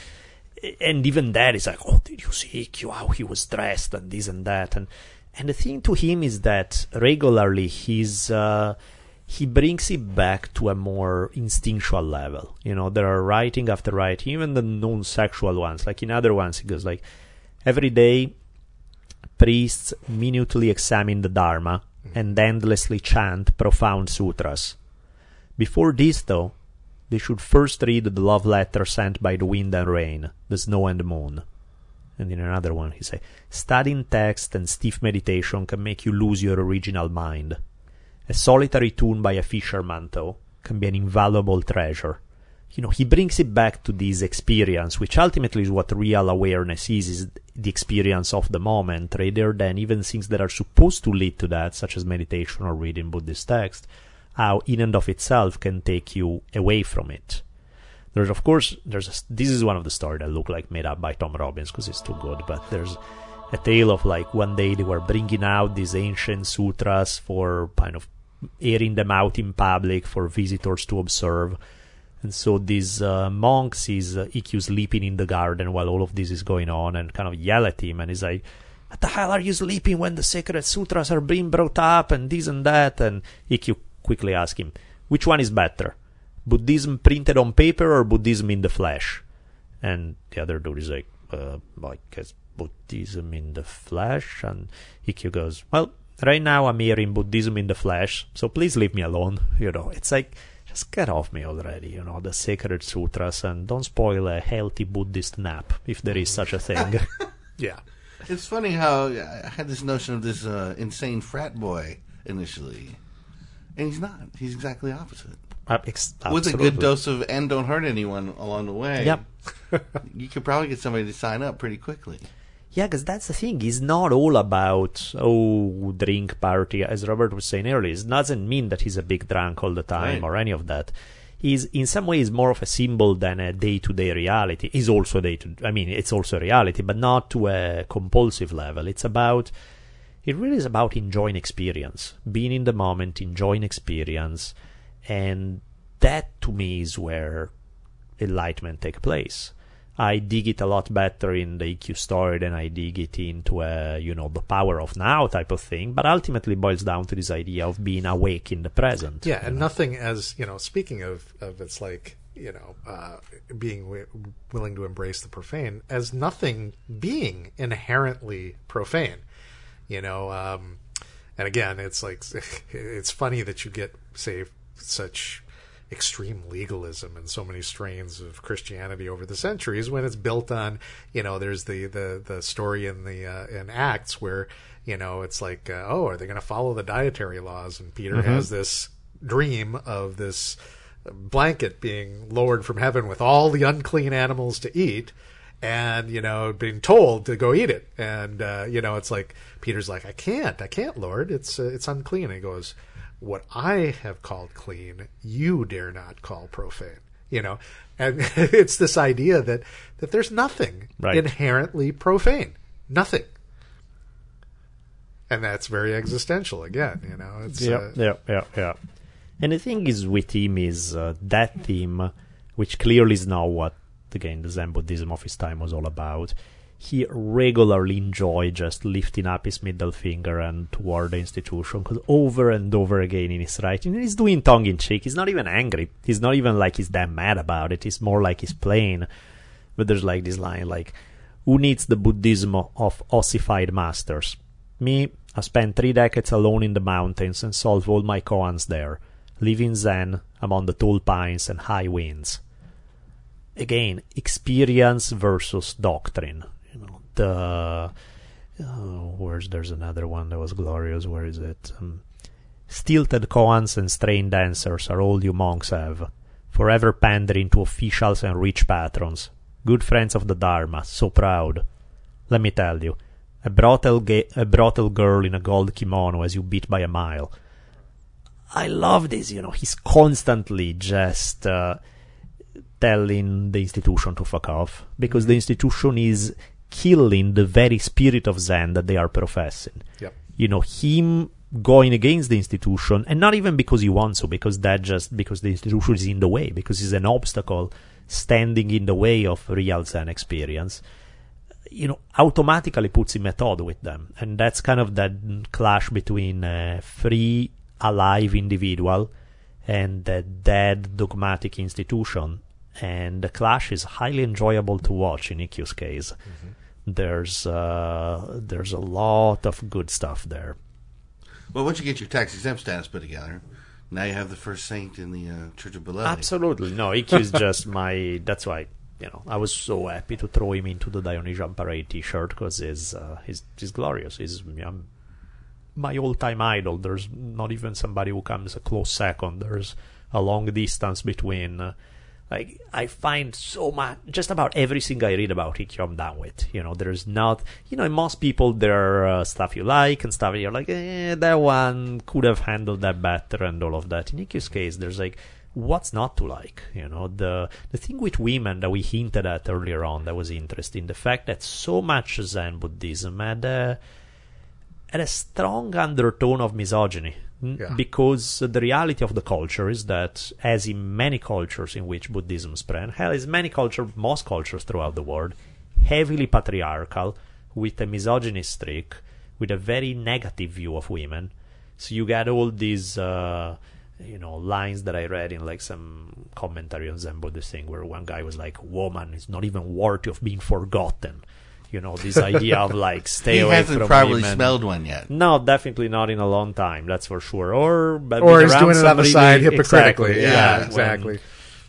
and even that is like, oh, did you see how he was dressed and this and that. And, and the thing to him is that regularly he's, uh, he brings it back to a more instinctual level. You know, there are writing after writing, even the non-sexual ones. Like in other ones, he goes like, every day, priests minutely examine the Dharma and endlessly chant profound sutras. Before this, though, they should first read the love letter sent by the wind and rain, the snow and the moon. And in another one, he say, studying text and stiff meditation can make you lose your original mind. A solitary tune by a fisherman, though, can be an invaluable treasure. You know, he brings it back to this experience, which ultimately is what real awareness is, is the experience of the moment, rather than even things that are supposed to lead to that, such as meditation or reading Buddhist text how in and of itself can take you away from it. There's of course there's a, this is one of the stories that look like made up by Tom Robbins because it's too good, but there's a tale of like one day they were bringing out these ancient sutras for kind of airing them out in public for visitors to observe. And so these uh, monks sees uh, sleeping in the garden while all of this is going on and kind of yell at him and he's like, what the hell are you sleeping when the sacred sutras are being brought up and this and that? And Ikkyu quickly ask him, which one is better? Buddhism printed on paper or Buddhism in the flesh? And the other dude is like, uh, I guess Buddhism in the flesh. And Ikkyu goes, well, right now I'm here in Buddhism in the flesh, so please leave me alone. You know, it's like, just get off me already, you know, the sacred sutras, and don't spoil a healthy Buddhist nap, if there is such a thing. Yeah. It's funny how I had this notion of this uh, insane frat boy initially, and he's not. He's exactly opposite. Uh, ex- With a good dose of and don't hurt anyone along the way. Yep. you could probably get somebody to sign up pretty quickly. Yeah, because that's the thing. It's not all about oh drink party, as Robert was saying earlier. It doesn't mean that he's a big drunk all the time Right. or any of that. He's in some ways more of a symbol than a day-to-day reality. Is also day to. I mean, it's also a reality, but not to a compulsive level. It's about. It really is about enjoying experience, being in the moment, enjoying experience, and that to me is where enlightenment take place. I dig it a lot better in the Ikkyu story than I dig it into a, you know, the power of now type of thing, but ultimately boils down to this idea of being awake in the present. Yeah, and nothing as you know. Speaking of of it's like you know uh, being wi- willing to embrace the profane as nothing being inherently profane. You know, um, and again, it's like it's funny that you get say such extreme legalism and so many strains of Christianity over the centuries when it's built on you know there's the the the story in the uh, in Acts where you know it's like uh, oh are they going to follow the dietary laws? And Peter has this dream of this blanket being lowered from heaven with all the unclean animals to eat and you know being told to go eat it. And uh, you know it's like peter's like i can't i can't lord. It's uh, it's unclean. And he goes what i have called clean you dare not call profane. You know? And it's this idea that that there's nothing Right. inherently profane. Nothing. And that's very existential again you know? It's yeah, uh, yeah, yeah, yeah. And the thing is with him is uh, that theme, which clearly is not what again the Zen Buddhism of his time was all about. He regularly enjoyed just lifting up his middle finger and toward the institution, because over and over again in his writing, he's doing tongue in cheek. He's not even angry. He's not even like he's that mad about it. He's more like he's playing. But there's like this line like, "Who needs the Buddhism of ossified masters? Me, I spent three decades alone in the mountains and solved all my koans there, living zen among the tall pines and high winds. Again, experience versus doctrine. You know, the oh, where's there's another one that was glorious. Where is it? Um, Stilted koans and strained dancers are all you monks have, forever pandering to officials and rich patrons. good friends of the Dharma, so proud. Let me tell you, a brothel, ga- a brothel girl in a gold kimono as you beat by a mile. I love this, you know, he's constantly just uh, telling the institution to fuck off because mm-hmm. the institution is killing the very spirit of Zen that they are professing. Yep. You know, him going against the institution, and not even because he wants to, because that just because the institution is in the way, because it's an obstacle standing in the way of real Zen experience. You know, automatically puts him at odds with them, and that's kind of that clash between a free, alive individual and a dead, dogmatic institution. And the clash is highly enjoyable to watch in Ikkyu's case. There's uh, there's a lot of good stuff there. Well, once you get your tax exempt status put together, now you have the first saint in the uh, Church of Bellelli. Absolutely. No, Ikkyu is just my. That's why you know I was so happy to throw him into the Dionysian Parade T-shirt because he's uh, he's he's glorious. He's um, my all-time idol. There's not even somebody who comes a close second. There's a long distance between. Uh, like I find so much, just about everything I read about Ikkyu, I'm down with. You know, there's not, you know, most people there are uh, stuff you like and stuff you're like, eh, that one could have handled that better and all of that. In Ikkyu's case, there's like, what's not to like? You know, the the thing with women that we hinted at earlier on that was interesting, the fact that so much Zen Buddhism had a, had a strong undertone of misogyny. N- Yeah. Because the reality of the culture is that, as in many cultures in which Buddhism spread, hell, as many cultures, most cultures throughout the world, heavily patriarchal, with a misogynist streak, with a very negative view of women. So you get all these, uh, you know, lines that I read in like some commentary on Zen Buddhist thing, where one guy was like, "Woman is not even worthy of being forgotten." You know, this idea of like stay he away hasn't from probably women. smelled one yet. No, definitely not in a long time. That's for sure. Or but Or been he's around doing it on the side hypocritically. Exactly. Yeah, when- exactly.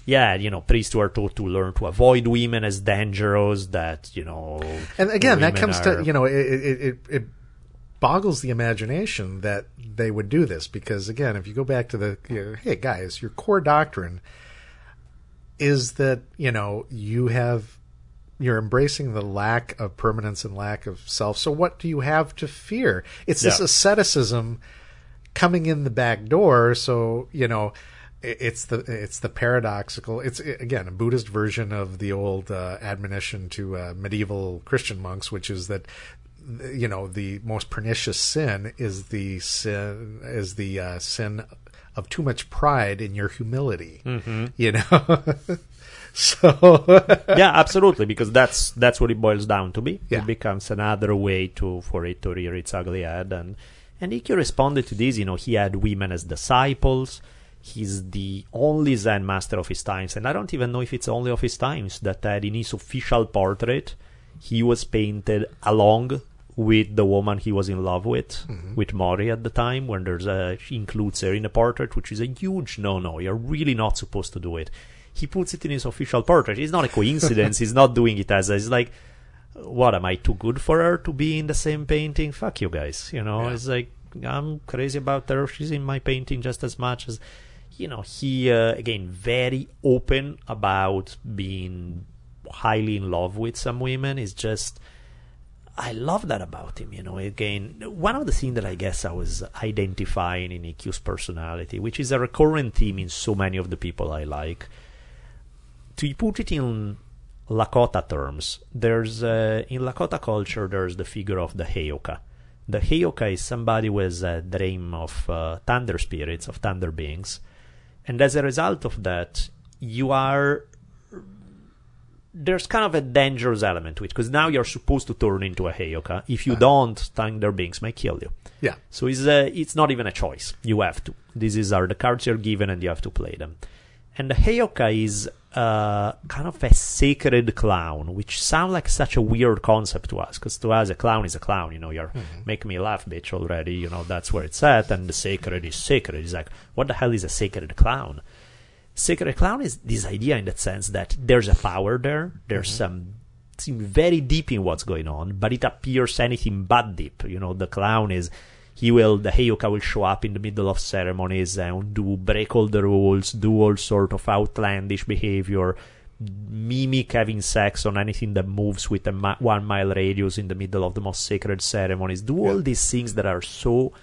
yeah, you know, priests were taught to learn to avoid women as dangerous. That you know, And again, that comes are- to you know it, it, it, it boggles the imagination that they would do this because again, if you go back to the you know, hey guys, your core doctrine is that you know you have you're embracing the lack of permanence and lack of self. So what do you have to fear? It's this asceticism coming in the back door. So you know. It's the it's the paradoxical. It's again a Buddhist version of the old uh, admonition to uh, medieval Christian monks, which is that you know the most pernicious sin is the sin is the uh, sin of too much pride in your humility. You know, so yeah, absolutely, because that's that's what it boils down to be. Yeah. It becomes another way to for it to rear its ugly head, and and Ikkyu responded to this. You know, he had women as disciples. He's the only Zen master of his times, and I don't even know if it's only of his times that had in his official portrait he was painted along with the woman he was in love with, mm-hmm. with Mori at the time. When there's a she includes her in a portrait, which is a huge no-no. You're really not supposed to do it he puts it in his official portrait. It's not a coincidence. he's not doing it as a, it's like, what am I too good for her to be in the same painting? Fuck you guys. You know, Yeah. it's like I'm crazy about her. She's in my painting just as much as, you know. He uh, again very open about being highly in love with some women. Is just. I love that about him, you know. Again, one of the things that I guess I was identifying in Ikkyu's personality, which is a recurrent theme in so many of the people I like, to put it in Lakota terms, there's uh, in Lakota culture there's the figure of the Heyoka. The Heyoka is somebody with a dream of uh, thunder spirits, of thunder beings, and as a result of that, you are there's kind of a dangerous element to it because now you're supposed to turn into a Heyoka. If you don't, thunder beings may kill you. yeah, So it's uh, it's not even a choice. You have to. These are the cards you're given, and you have to play them. And the Heyoka is uh, kind of a sacred clown, which sounds like such a weird concept to us, because to us a clown is a clown. You know, you're making me laugh, bitch. Already, you know that's where it's at, and the sacred is sacred. It's like, what the hell is a sacred clown? Sacred clown is this idea in that sense that there's a power there. There's some seem very deep in what's going on, but it appears anything but deep. You know, the clown is he will the Heyoka will show up in the middle of ceremonies and do break all the rules, do all sort of outlandish behavior, mimic having sex on anything that moves with a mi- one mile radius in the middle of the most sacred ceremonies. Do all these things that are so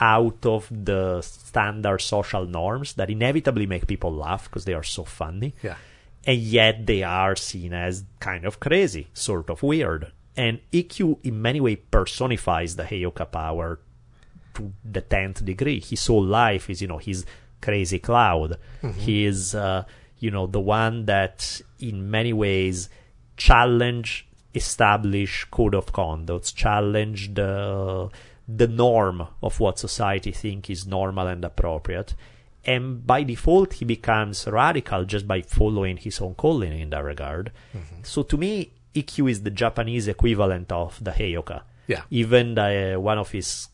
out of the standard social norms that inevitably make people laugh because they are so funny. Yeah. And yet they are seen as kind of crazy, sort of weird. And Ikkyu in many ways personifies the Heyoka power to the tenth degree. His whole life is, you know, his crazy cloud. He is, uh, you know, the one that in many ways challenge establish code of conduct, challenge the the norm of what society think is normal and appropriate. And by default, he becomes radical just by following his own calling in that regard. So to me, Ikkyu is the Japanese equivalent of the Heyoka. Yeah. Even the, one of his uh,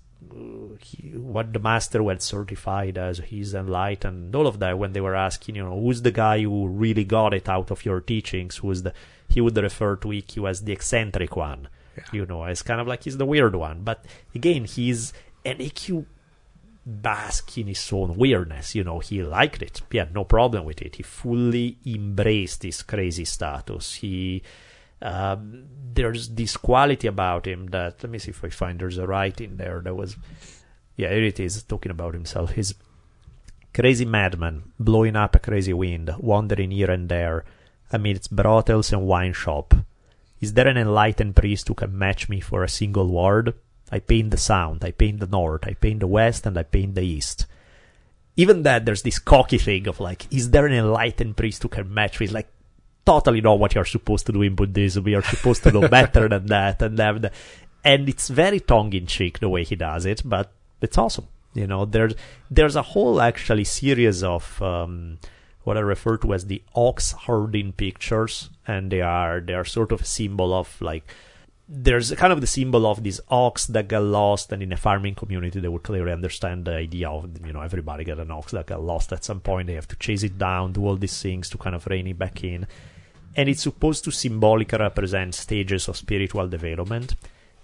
he, what the master was certified as he's enlightened all of that when they were asking you know who's the guy who really got it out of your teachings who's the he would refer to Ikkyu as the eccentric one. You know as kind of like he's the weird one. But again he's an Ikkyu bask in his own weirdness. You know he liked it. He had no problem with it. He fully embraced his crazy status. He um, there's this quality about him that let me see if I find there's a writing there that was yeah here it is talking about himself. He's crazy madman blowing up a crazy wind wandering here and there amidst brothels and wine shop. Is there an enlightened priest who can match me for a single word? I paint the sound I paint the north I paint the west and I paint the east. Even that there's this cocky thing of like is there an enlightened priest who can match me? It's like totally not what you're supposed to do in Buddhism. You're supposed to know better than that, and have the, and it's very tongue in cheek the way he does it, but it's awesome. You know, there's there's a whole actually series of um, what I refer to as the ox herding pictures, and they are they are sort of a symbol of like there's kind of the symbol of this ox that got lost, and in a farming community, they would clearly understand the idea of you know everybody got an ox that got lost at some point. They have to chase it down, do all these things to kind of rein it back in, and it's supposed to symbolically represent stages of spiritual development.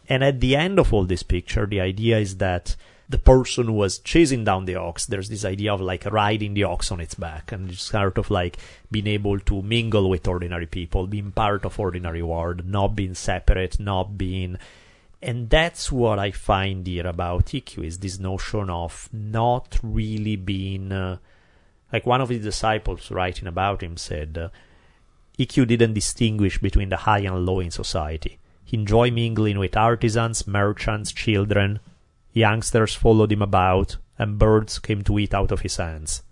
And at the end of all this picture, the idea is that the person who was chasing down the ox, there's this idea of like riding the ox on its back and just sort of like being able to mingle with ordinary people, being part of ordinary world, not being separate, not being and that's what I find here about Ikkyu is this notion of not really being uh, like one of his disciples writing about him said uh, Ikkyu didn't distinguish between the high and low in society. He enjoyed mingling with artisans, merchants, children. Youngsters followed him about, and birds came to eat out of his hands.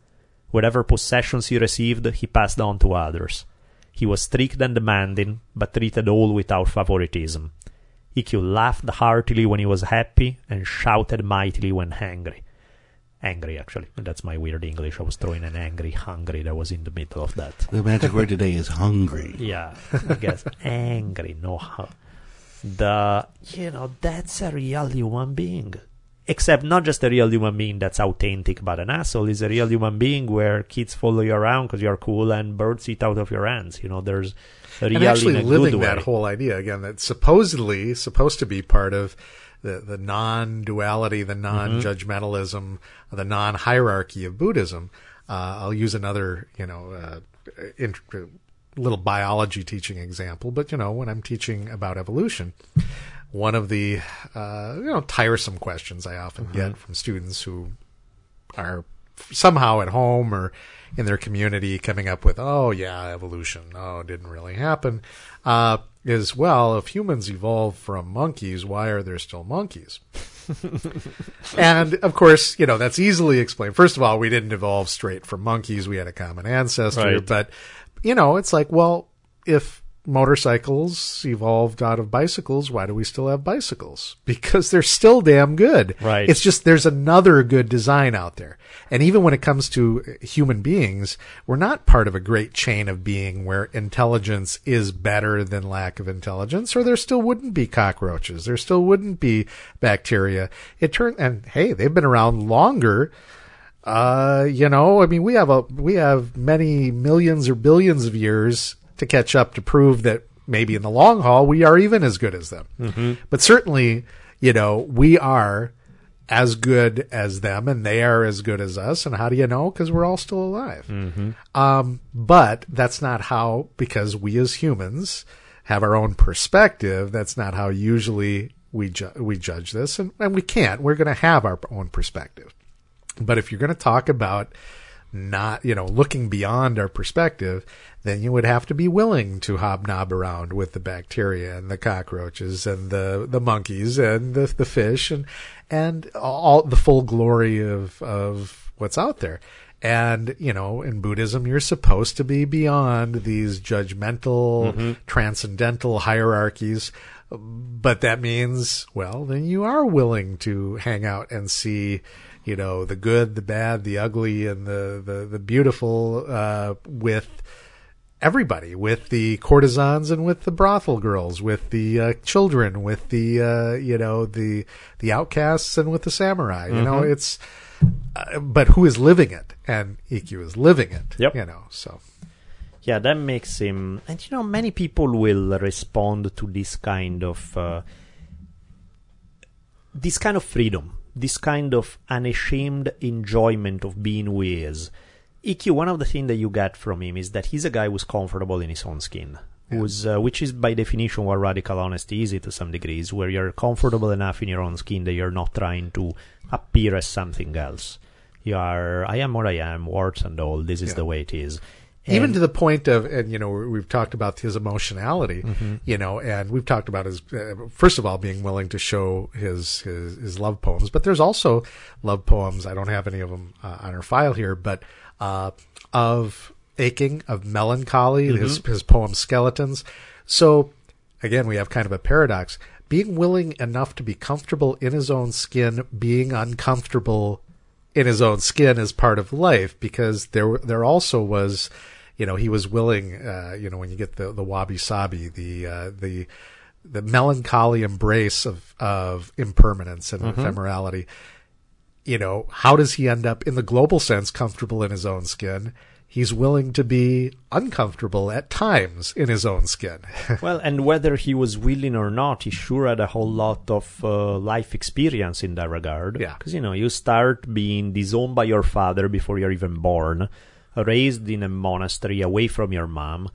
Whatever possessions he received, he passed on to others. He was strict and demanding, but treated all without favoritism. Ikkyu laughed heartily when he was happy and shouted mightily when angry. Angry, actually. That's my weird English. I was throwing an angry, hungry that was in the middle of that. The magic word today is hungry. Yeah, I guess angry, no how. The you know that's a real human being, except not just a real human being that's authentic but an asshole. Is a real human being where kids follow you around because you're cool and birds eat out of your hands. You know, there's a real and actually in a living good that way. whole idea again that's supposedly supposed to be part of the, the non-duality the non-judgmentalism the non-hierarchy of buddhism uh, i'll use another you know uh, in, little biology teaching example but you know when i'm teaching about evolution one of the uh, you know tiresome questions i often get from students who are somehow at home or in their community coming up with, oh yeah, evolution, oh, it didn't really happen, uh, is well, if humans evolved from monkeys, why are there still monkeys? and of course, you know, that's easily explained. First of all, we didn't evolve straight from monkeys. We had a common ancestor, Right. but you know, it's like, well, if motorcycles evolved out of bicycles, why do we still have bicycles? Because they're still damn good. Right. It's just there's another good design out there. And even when it comes to human beings, we're not part of a great chain of being where intelligence is better than lack of intelligence, or there still wouldn't be cockroaches. There still wouldn't be bacteria. It turned, and hey, they've been around longer. Uh, you know, I mean, we have a, we have many millions or billions of years to catch up to prove that maybe in the long haul we are even as good as them. But certainly, you know, we are as good as them and they are as good as us. And how do you know? Because we're all still alive. Um, but that's not how, because we as humans have our own perspective. That's not how usually we ju- we judge this, and, and we can't. We're going to have our own perspective. But if you're going to talk about not, you know, looking beyond our perspective, then you would have to be willing to hobnob around with the bacteria and the cockroaches and the, the monkeys and the, the fish and, and all the full glory of, of what's out there. And, you know, in Buddhism, you're supposed to be beyond these judgmental, mm-hmm. transcendental hierarchies. But that means, well, then you are willing to hang out and see, you know, the good, the bad, the ugly, and the, the, the beautiful, uh, with everybody, with the courtesans and with the brothel girls, with the uh, children, with the, uh, you know, the, the outcasts and with the samurai. You know, it's, uh, but who is living it? And Ikkyu is living it. Yep. You know, so. Yeah, that makes him. And you know, many people will respond to this kind of uh, this kind of freedom, this kind of unashamed enjoyment of being who he is. Ikkyu, one of the things that you get from him is that he's a guy who's comfortable in his own skin. Who's, uh, which is by definition what radical honesty is to some degrees, where you're comfortable enough in your own skin that you're not trying to appear as something else. You are, I am what I am, warts and all. This is Yeah. the way it is. Even to the point of and you know we've talked about his emotionality Mm-hmm. you know and we've talked about his uh, first of all being willing to show his his, his love poems but there's also love poems i don't have any of them uh, on our file here but uh, of aching of melancholy Mm-hmm. his his poem skeletons so again we have kind of a paradox being willing enough to be comfortable in his own skin being uncomfortable in his own skin as part of life because there there also was you know he was willing uh, you know when you get the the wabi sabi the uh, the the melancholy embrace of of impermanence and ephemerality. You know how does he end up in the global sense comfortable in his own skin? He's willing to be uncomfortable at times in his own skin. Well, and whether he was willing or not, he sure had a whole lot of uh, life experience in that regard. Yeah. Because, you know, you start being disowned by your father before you're even born, raised in a monastery away from your mom.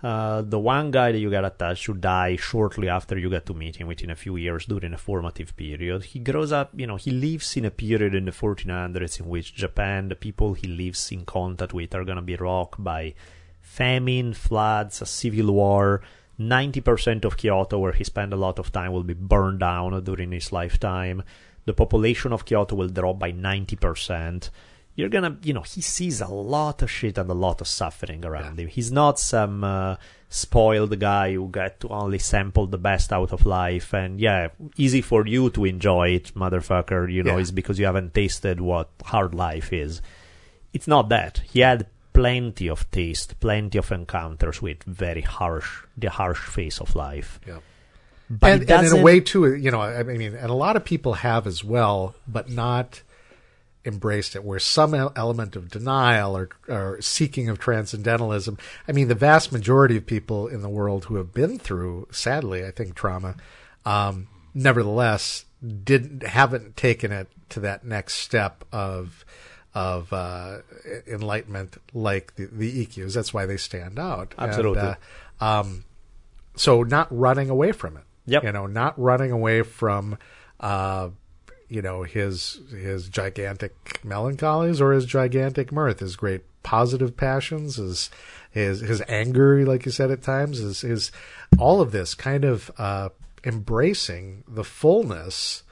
Uh, the one guy that you got attached to die shortly after you get to meet him within a few years during a formative period. He grows up, you know, he lives in a period in the 1400s in which Japan, the people he lives in contact with, are going to be rocked by famine, floods, a civil war. 90% of Kyoto, where he spent a lot of time, will be burned down during his lifetime. The population of Kyoto will drop by 90%. You're gonna, you know, he sees a lot of shit and a lot of suffering around him. He's not some uh, spoiled guy who get to only sample the best out of life. And yeah, easy for you to enjoy it, motherfucker, you know, Yeah. is because you haven't tasted what hard life is it's not that. He had plenty of taste, plenty of encounters with very harsh, the harsh face of life. yeah But and, and in a way too you know i mean and a lot of people have as well but not embraced it where some element of denial or, or seeking of transcendentalism i mean the vast majority of people in the world who have been through sadly i think trauma um, nevertheless didn't haven't taken it to that next step of of uh, enlightenment like the, the Ikkyus. That's why they stand out. And, Absolutely. uh, um, so not running away from it. Yep. You know, not running away from, uh, you know, his his gigantic melancholies or his gigantic mirth, his great positive passions, his his his anger, like you said at times, is his all of this kind of uh, embracing the fullness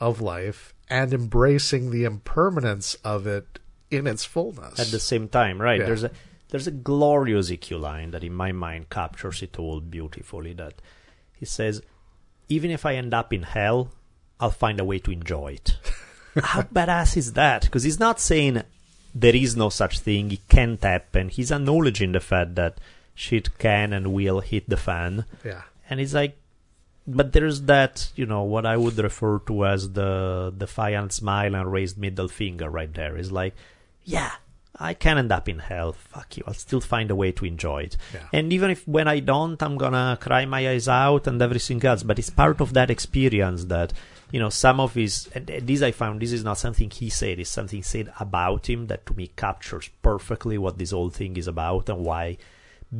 of life and embracing the impermanence of it in its fullness. at the same time, right? Yeah. There's a there's a glorious Ikkyu line that in my mind captures it all beautifully. That he says, even if I end up in hell, I'll find a way to enjoy it. How badass is that? Because he's not saying there is no such thing, it can't happen. He's acknowledging the fact that shit can and will hit the fan. yeah. and it's like but there's that you know what i would refer to as the defiant smile and raised middle finger right there is like yeah i can end up in hell fuck you i'll still find a way to enjoy it Yeah. and even if when i don't i'm gonna cry my eyes out and everything else but it's part of that experience that you know, some of his, and this I found, this is not something he said, it's something said about him that to me captures perfectly what this whole thing is about and why,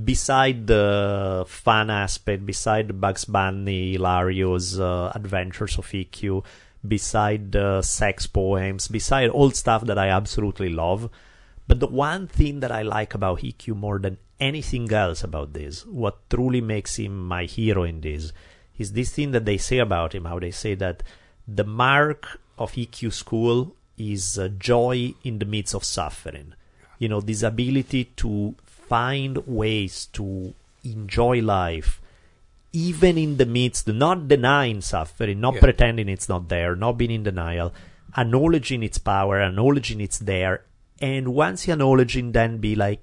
beside the fun aspect, beside Bugs Bunny, hilarious uh, adventures of Ikkyu, beside the sex poems, beside all stuff that I absolutely love, but the one thing that I like about Ikkyu more than anything else about this, what truly makes him my hero in this, is this thing that they say about him, how they say that the mark of Ikkyu school is uh, joy in the midst of suffering. You know, this ability to find ways to enjoy life, even in the midst, not denying suffering, not Yeah. pretending it's not there, not being in denial, acknowledging its power, acknowledging it's there, and once you acknowledge it, then be like,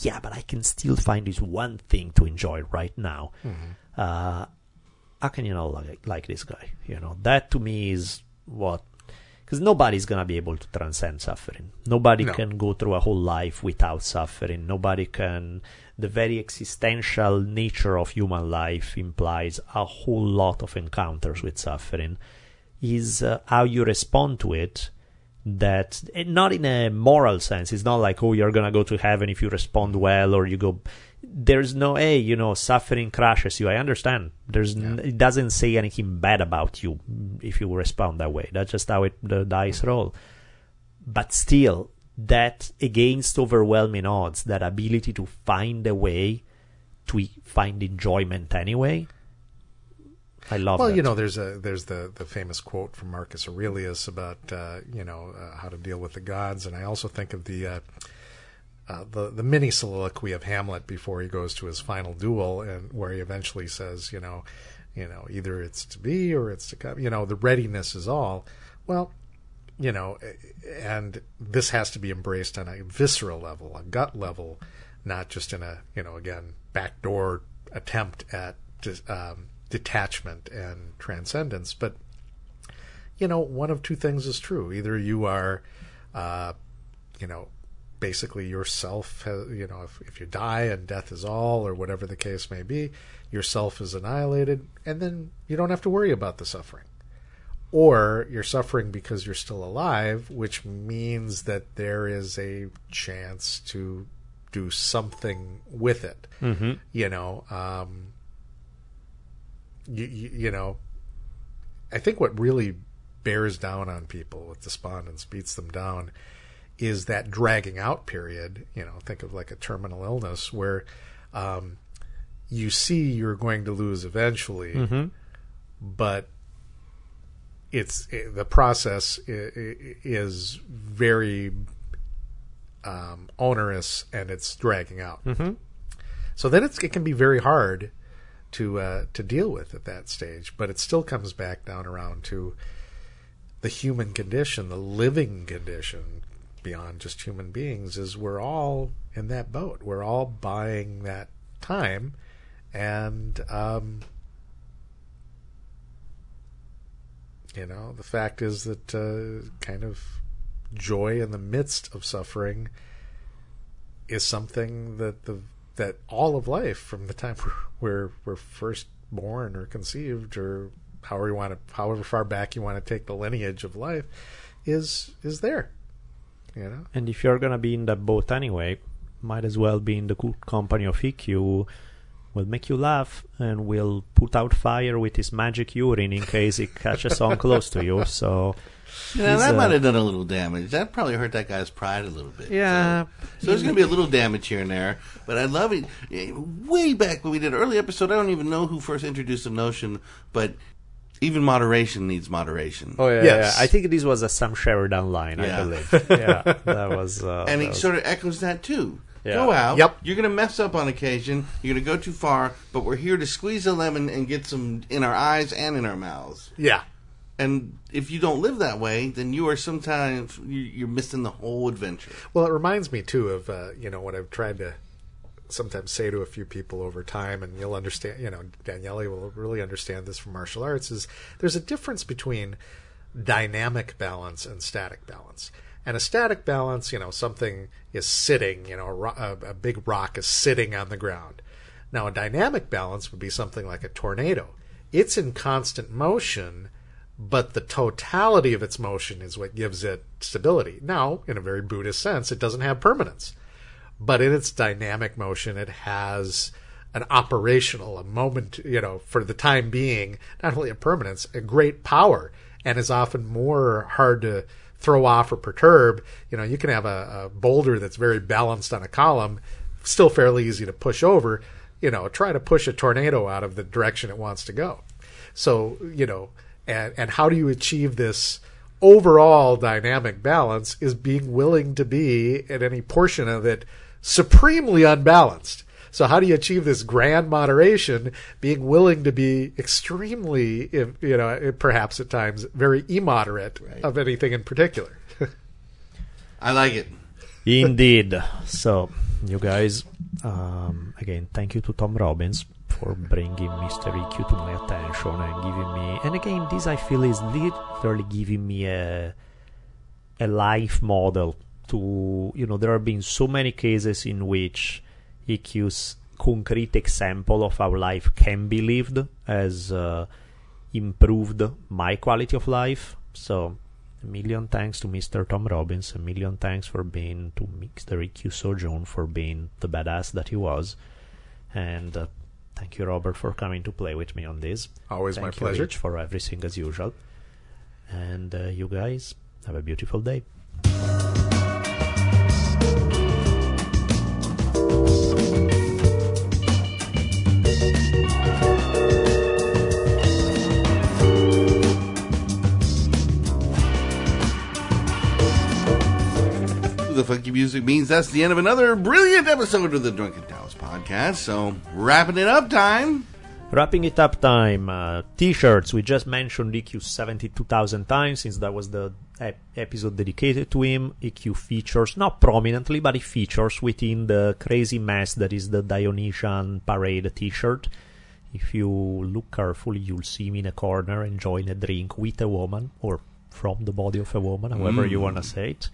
yeah, but I can still find this one thing to enjoy right now. Uh, how can you not like, like this guy? You know, that to me is what. Because nobody's gonna be able to transcend suffering. Nobody No. can go through a whole life without suffering. Nobody can. The very existential nature of human life implies a whole lot of encounters with suffering. Is uh, how you respond to it that not in a moral sense it's not like oh you're gonna go to heaven if you respond well or you go there's no hey you know suffering crushes you. I understand. There's n- it doesn't say anything bad about you if you respond that way. That's just how it the dice roll. But still that against overwhelming odds that ability to find a way to find enjoyment anyway i love Well, that. you know, there's a there's the the famous quote from Marcus Aurelius about uh, you know uh, how to deal with the gods, and I also think of the uh, uh, the the mini soliloquy of Hamlet before he goes to his final duel, and where he eventually says, you know, you know, either it's to be or it's to come. You know, the readiness is all. Well, you know, and this has to be embraced on a visceral level, a gut level, not just in a you know again backdoor attempt at um, detachment and transcendence. But you know, one of two things is true: either you are, uh, you know, basically yourself. Has, you know, if if you die and death is all, or whatever the case may be, yourself is annihilated, and then you don't have to worry about the suffering or you're suffering because you're still alive, which means that there is a chance to do something with it. Mm-hmm. You know, um, you, you, you know, I think what really bears down on people with despondence, beats them down, is that dragging out period. You know, think of like a terminal illness where um, you see you're going to lose eventually, but it's it, the process is very um, onerous and it's dragging out. Mm-hmm. So then it's, it can be very hard to uh, to deal with at that stage, but it still comes back down around to the human condition, the living condition beyond just human beings is we're all in that boat. We're all buying that time and um, you know the fact is that uh, kind of joy in the midst of suffering is something that the that all of life from the time we're we're, we're first born or conceived or however you want to however far back you want to take the lineage of life is is there you know And if you're gonna be in that boat anyway, might as well be in the good company of Ikkyu. Will make you laugh and will put out fire with his magic urine in case it catches on close to you. So Yeah, that uh, might have done a little damage. That probably hurt that guy's pride a little bit. Yeah. So, so there's going to be a little damage here and there. But I love it. Eh, Way back when we did an early episode, I don't even know who first introduced the notion, but even moderation needs moderation. Oh yeah, Yes. yeah. I think this was a Sam Sheridan line. Yeah. I believe. Yeah, that was. Uh, and that it was- sort of echoes that too. Yeah. Go out. Yep. You're going to mess up on occasion. You're going to go too far, but we're here to squeeze a lemon and get some in our eyes and in our mouths. yeah And if you don't live that way, then you are sometimes you- you're missing the whole adventure. Well, it reminds me too of uh, you know what I've tried to sometimes say to a few people over time, and you'll understand. You know, Daniele will really understand this from martial arts. Is there's a difference between dynamic balance and static balance. And a static balance, you know, something is sitting, you know, a, a big rock is sitting on the ground. Now, a dynamic balance would be something like a tornado. It's in constant motion, but the totality of its motion is what gives it stability. Now, in a very Buddhist sense, it doesn't have permanence, but in its dynamic motion, it has an operational, a moment, you know, for the time being, not only a permanence, a great power, and is often more hard to throw off or perturb. You know, you can have a, a boulder that's very balanced on a column, still fairly easy to push over. You know, try to push a tornado out of the direction it wants to go. So, you know, and, and how do you achieve this overall dynamic balance is being willing to be at any portion of it supremely unbalanced. So how do you achieve this grand moderation, being willing to be extremely, if, you know, perhaps at times very immoderate Right. of anything in particular? I like it. Indeed. So, you guys, um, again, thank you to Tom Robbins for bringing Mr. Ikkyu to my attention and giving me. And again, this I feel is literally giving me a a life model to you know there have been so many cases in which Ikkyu's concrete example of how life can be lived has uh, improved my quality of life. So a million thanks to Mr. Tom Robbins. A million thanks for being to Mr. Ikkyu Sojun for being the badass that he was. And uh, thank you, Robert, for coming to play with me on this. Always my Thank you, pleasure. Rich, for everything as usual. And uh, you guys have a beautiful day. The funky music means that's the end of another brilliant episode of the Drunken Taoist podcast. So, wrapping it up time. Wrapping it up time. Uh, t-shirts. We just mentioned Ikkyu 72,000 times since that was the episode dedicated to him. Ikkyu features, not prominently, but it features within the crazy mess that is the Dionysian Parade t-shirt. If you look carefully, you'll see me in a corner enjoying a drink with a woman or from the body of a woman, however you want to say it.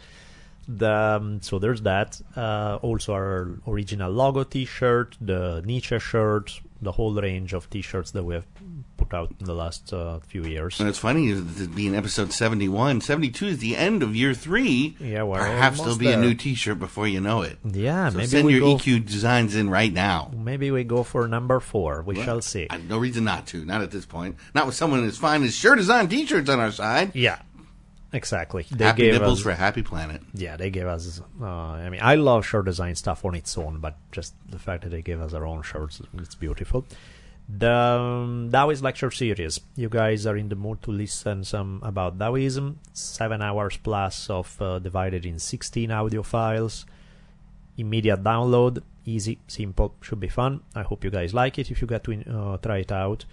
The, um, so there's that. Uh, also, our original logo T-shirt, the Nietzsche shirt, the whole range of T-shirts that we have put out in the last uh, few years. And it's funny to be in episode 71. 72 is the end of year three. Yeah, we're Perhaps there'll be a new t shirt before you know it. Yeah, So maybe send your go. Ikkyu designs in right now. Maybe we go for number four. We Well, shall see. No reason not to. Not at this point. Not with someone as fine as Sure Design T-shirts on our side. Yeah, exactly. They Happy gave nipples us. for a happy planet. yeah, they gave us. Uh, I mean, I love shirt design stuff on its own, but just the fact that they gave us our own shirts, it's beautiful. The um, Taoist lecture series. You guys are in the mood to listen some about Taoism. Seven hours plus of uh, divided in 16 audio files. Immediate download, easy, simple, should be fun. I hope you guys like it if you get to uh, try it out.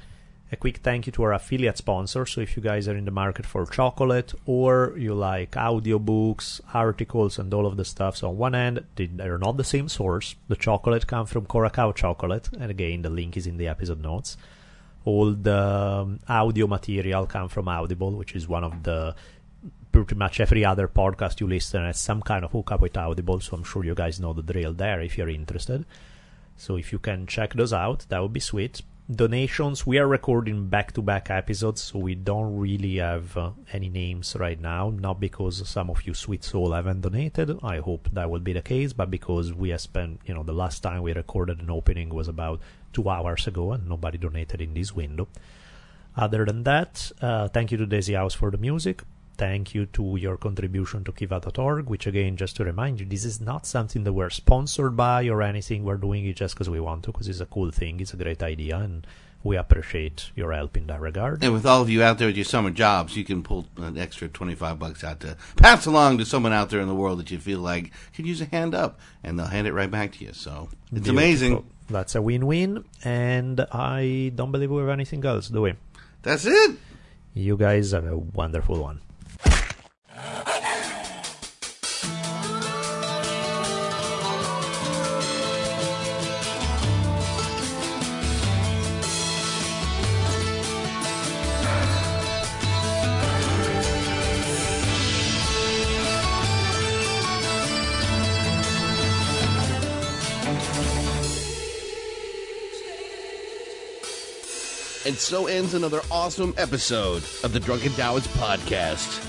A quick thank you to our affiliate sponsor. So if you guys are in the market for chocolate or you like audiobooks, articles, and all of the stuff, so on one they- they're not the same source. The chocolate comes from Coracao Chocolate, and again, the link is in the episode notes. All the um, audio material comes from Audible, which is one of the pretty much every other podcast you listen has some kind of hookup with Audible. So I'm sure you guys know the drill there if you're interested. So if you can check those out, that would be sweet. Donations, we are recording back to back episodes, so we don't really have uh, any names right now. Not because some of you sweet soul haven't donated. I hope that will be the case, but because we have spent, you know, the last time we recorded an opening was about two hours ago and nobody donated in this window. Other than that, uh, thank you to Daisy House for the music. Thank you to your contribution to Kiva.org, which again, just to remind you, this is not something that we're sponsored by or anything. We're doing it just because we want to, because it's a cool thing, it's a great idea, and we appreciate your help in that regard. And with all of you out there with your summer jobs, you can pull an extra 25 bucks out to pass along to someone out there in the world that you feel like could use a hand up, and they'll hand it right back to you. So it's Beautiful. amazing. That's a win-win, and I don't believe we have anything else, do we? That's it. You guys have a wonderful one. And so ends another awesome episode of the Drunken Taoist podcast.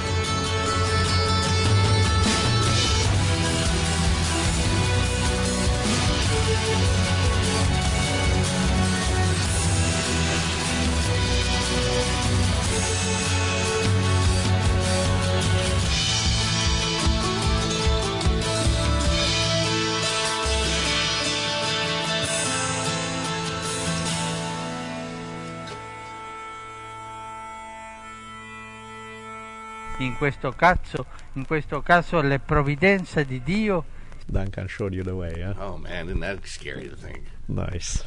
Questo caso, in questo caso le provvidenze di Dio Duncan showed you the way, yeah? Oh man, isn't that scary to think? Nice.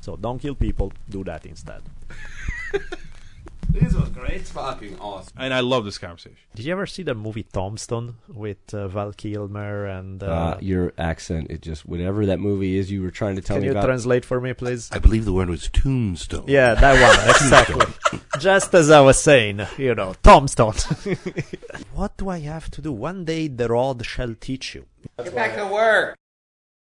So don't kill people, do that instead. This was great. Fucking awesome. And I love this conversation. Did you ever see the movie Tombstone with uh, Val Kilmer and uh, Uh, your accent, it just whatever that movie is you were trying to tell me about. Can you translate for me, please? I believe the word was tombstone. Yeah, that one, exactly. Just as I was saying, you know, Tombstone. what do I have to do? One day the rod shall teach you. Get back to work.